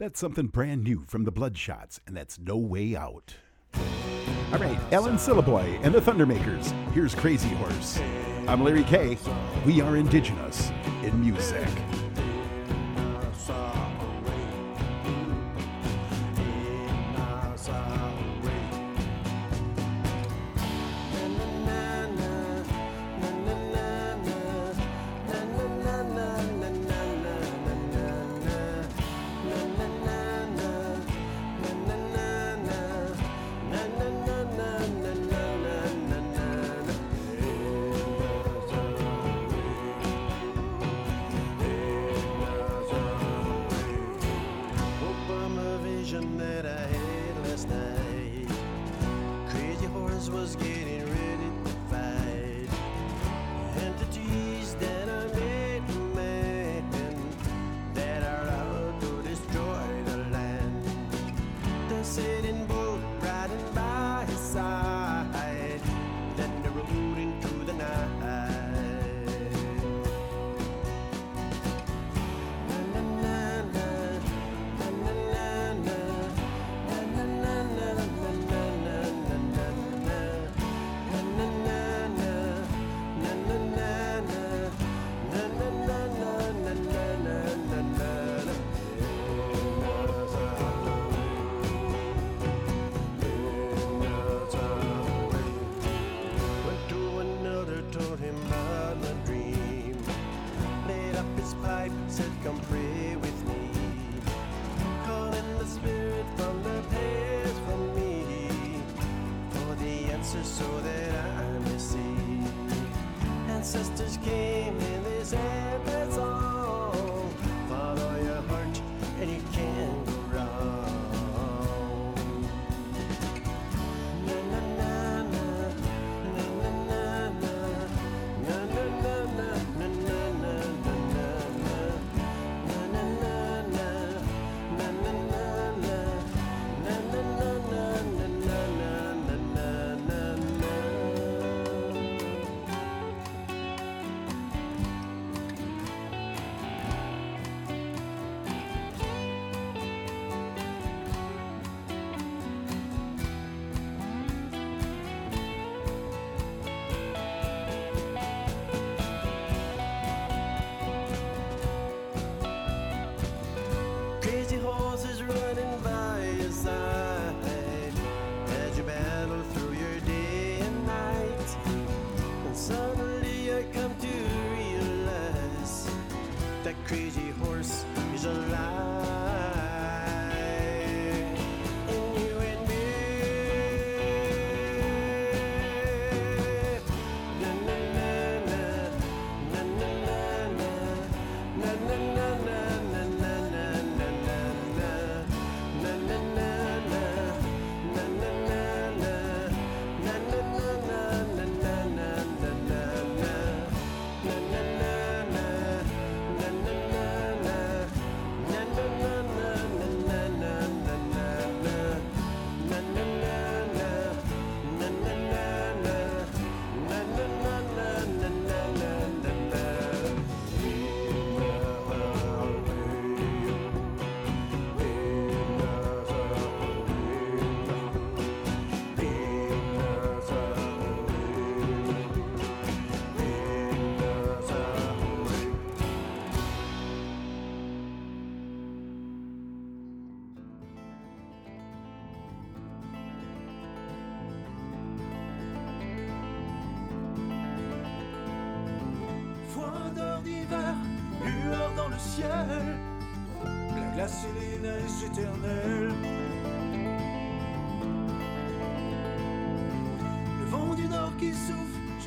That's something brand new from the Bloodshots, and that's No Way Out. All right, Alan Syliboy and the Thundermakers. Here's Crazy Horse. I'm Larry K. We are indigenous in music.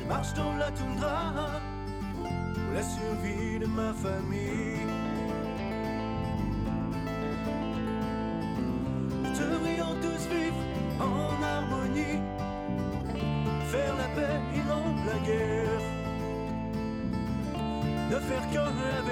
Marche dans la toundra pour la survie de ma famille. Nous devrions tous vivre en harmonie, faire la paix et non la guerre, ne faire qu'un.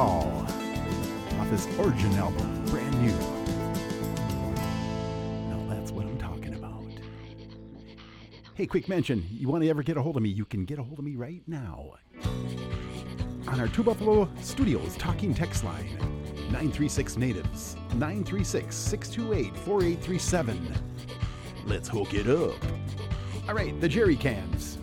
Paul off his Origin album, brand new. Now that's what I'm talking about. Hey, quick mention you want to ever get a hold of me, you can get a hold of me right now on our Two Buffalo Studios talking text line 936 Natives 936 628 4837. Let's hook it up. All right, the Jerry Cans.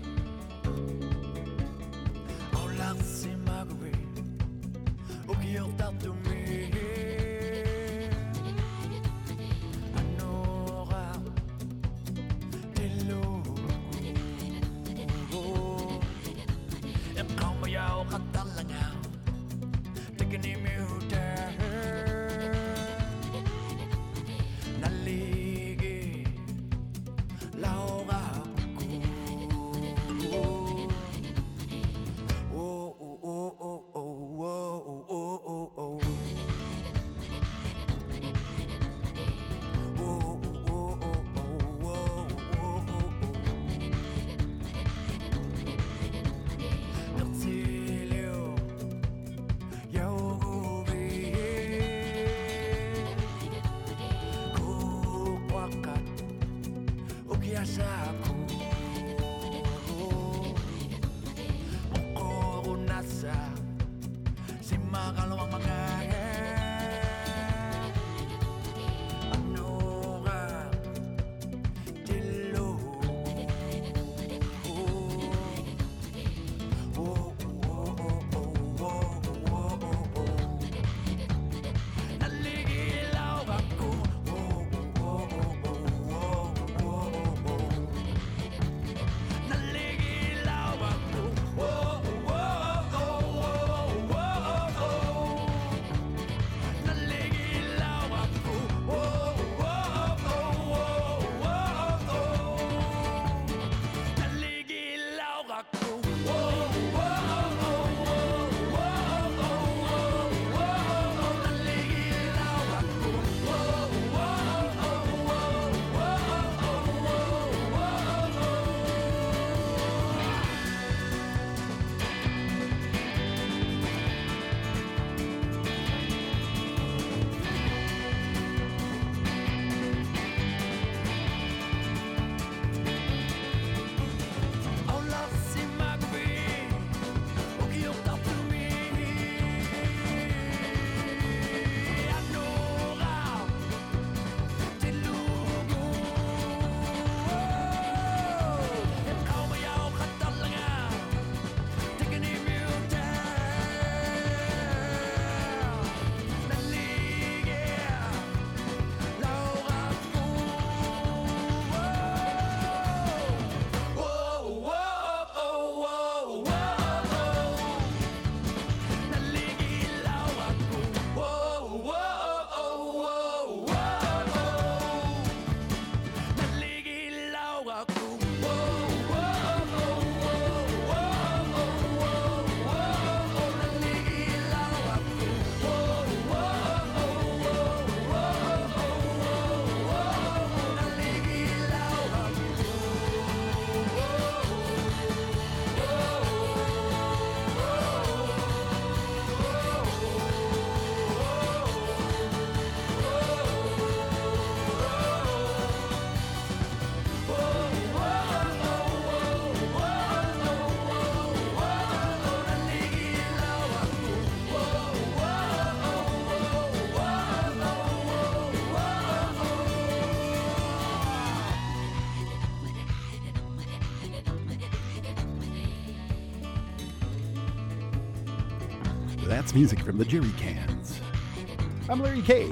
Music from the Jerry Cans. I'm Larry K.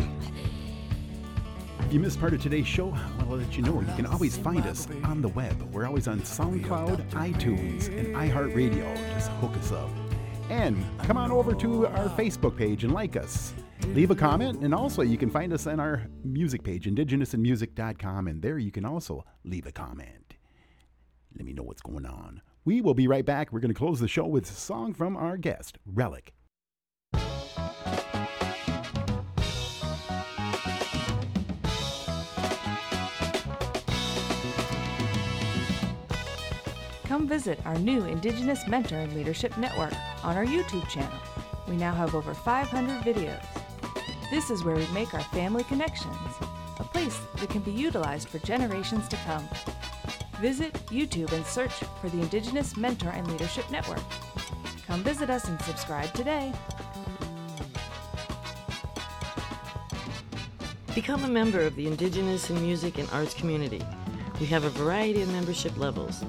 If you missed part of today's show, I want to let you know you can always find us on the web. We're always on SoundCloud, iTunes, and iHeartRadio. Just hook us up. And come on over to our Facebook page and like us. Leave a comment, and also you can find us on our music page, indigenousinmusic.com, and there you can also leave a comment. Let me know what's going on. We will be right back. We're going to close the show with a song from our guest, Rellik. Come visit our new Indigenous Mentor and Leadership Network on our YouTube channel We now have over 500 videos. This is where we make our family connections, a place that can be utilized for generations to come. Visit YouTube and search for the Indigenous Mentor and Leadership Network. Come visit us and subscribe today. Become a member of the Indigenous in Music and Arts community. We have a variety of membership levels.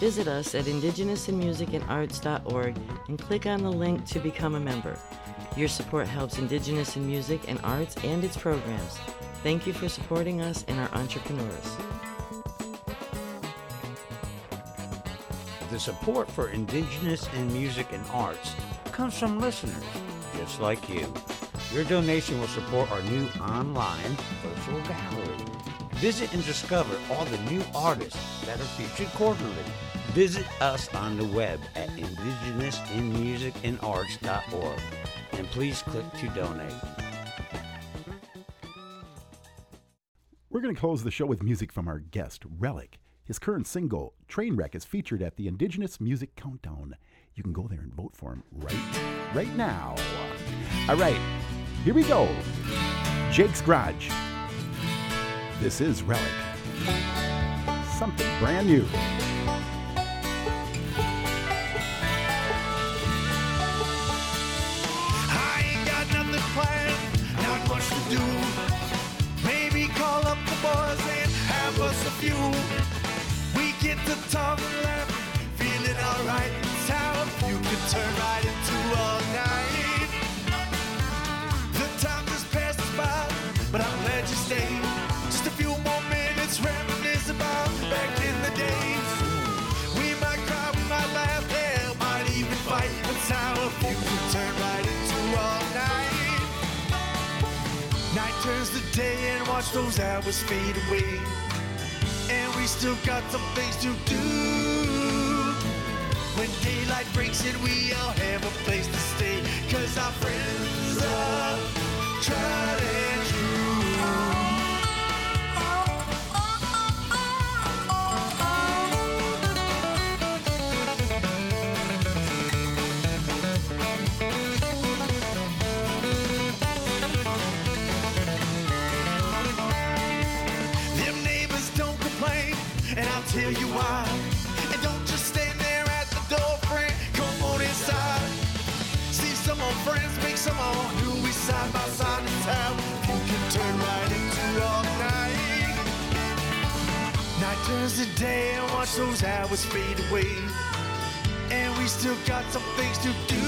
Visit us at indigenousinmusicandarts.org and click on the link to become a member. Your support helps Indigenous in music and arts and its programs. Thank you for supporting us and our entrepreneurs. The support for Indigenous in music and arts comes from listeners just like you. Your donation will support our new online virtual gallery. Visit and discover all the new artists that are featured quarterly. Visit us on the web at indigenousinmusicandarts.org and please click to donate. We're going to close the show with music from our guest, Rellik. His current single, Trainwreck, is featured at the Indigenous Music Countdown. You can go there and vote for him right, right now. All right, here we go. Jake's Garage. This is Rellik. Something brand new. Day and watch those hours fade away. And we still got some things to do. When daylight breaks and we all have a place to stay. Cause our friends some old new. We side by side in town. You can turn right into all night. Night turns to day, and watch those hours fade away. And we still got some things to do.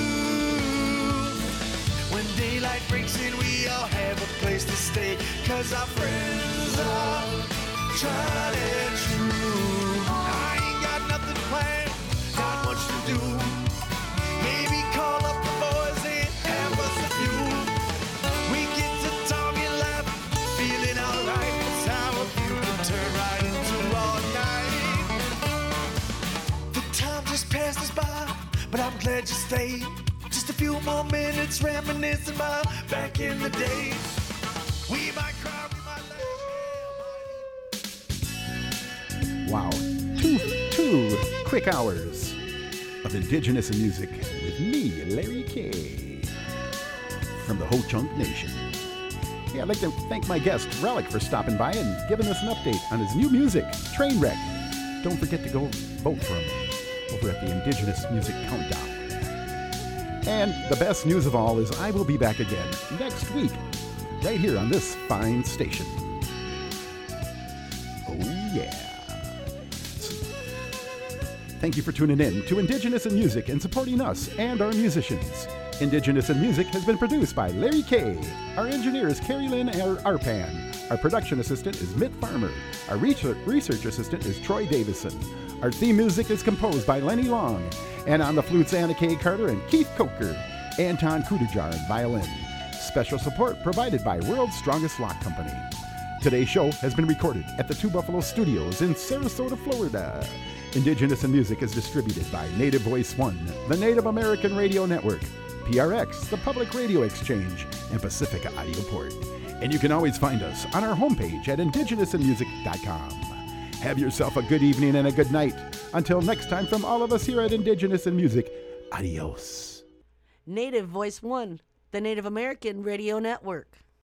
When daylight breaks in, we all have a place to stay. Cause our friends are tried and true. Stayed. Just a few more minutes reminiscing about back in the day. We might cry, we might Wow. Two, two quick hours of Indigenous music with me, Larry K. From the Ho Chunk Nation. Hey, I'd like to thank my guest, Rellik, for stopping by and giving us an update on his new music, Trainwreck. Don't forget to go vote for him over at the Indigenous Music Countdown. And the best news of all is I will be back again next week, right here on this fine station. Oh, yeah. Thank you for tuning in to Indigenous in Music and supporting us and our musicians. Indigenous in Music has been produced by Larry K. Our engineer is Carrie Lynn Ar- Arpan. Our production assistant is Mitt Farmer. Our research assistant is Troy Davison. Our theme music is composed by Lenny Long. And on the flutes, Anna K. Carter and Keith Coker. Anton Kudajar on violin. Special support provided by World's Strongest Lock Company. Today's show has been recorded at the Two Buffalo Studios in Sarasota, Florida. Indigenous and Music is distributed by Native Voice One, the Native American Radio Network, PRX, the Public Radio Exchange, and Pacifica Audio Port. And you can always find us on our homepage at indigenousinmusic.com. Have yourself a good evening and a good night. Until next time, from all of us here at Indigenous in Music, adios. Native Voice One, the Native American Radio Network.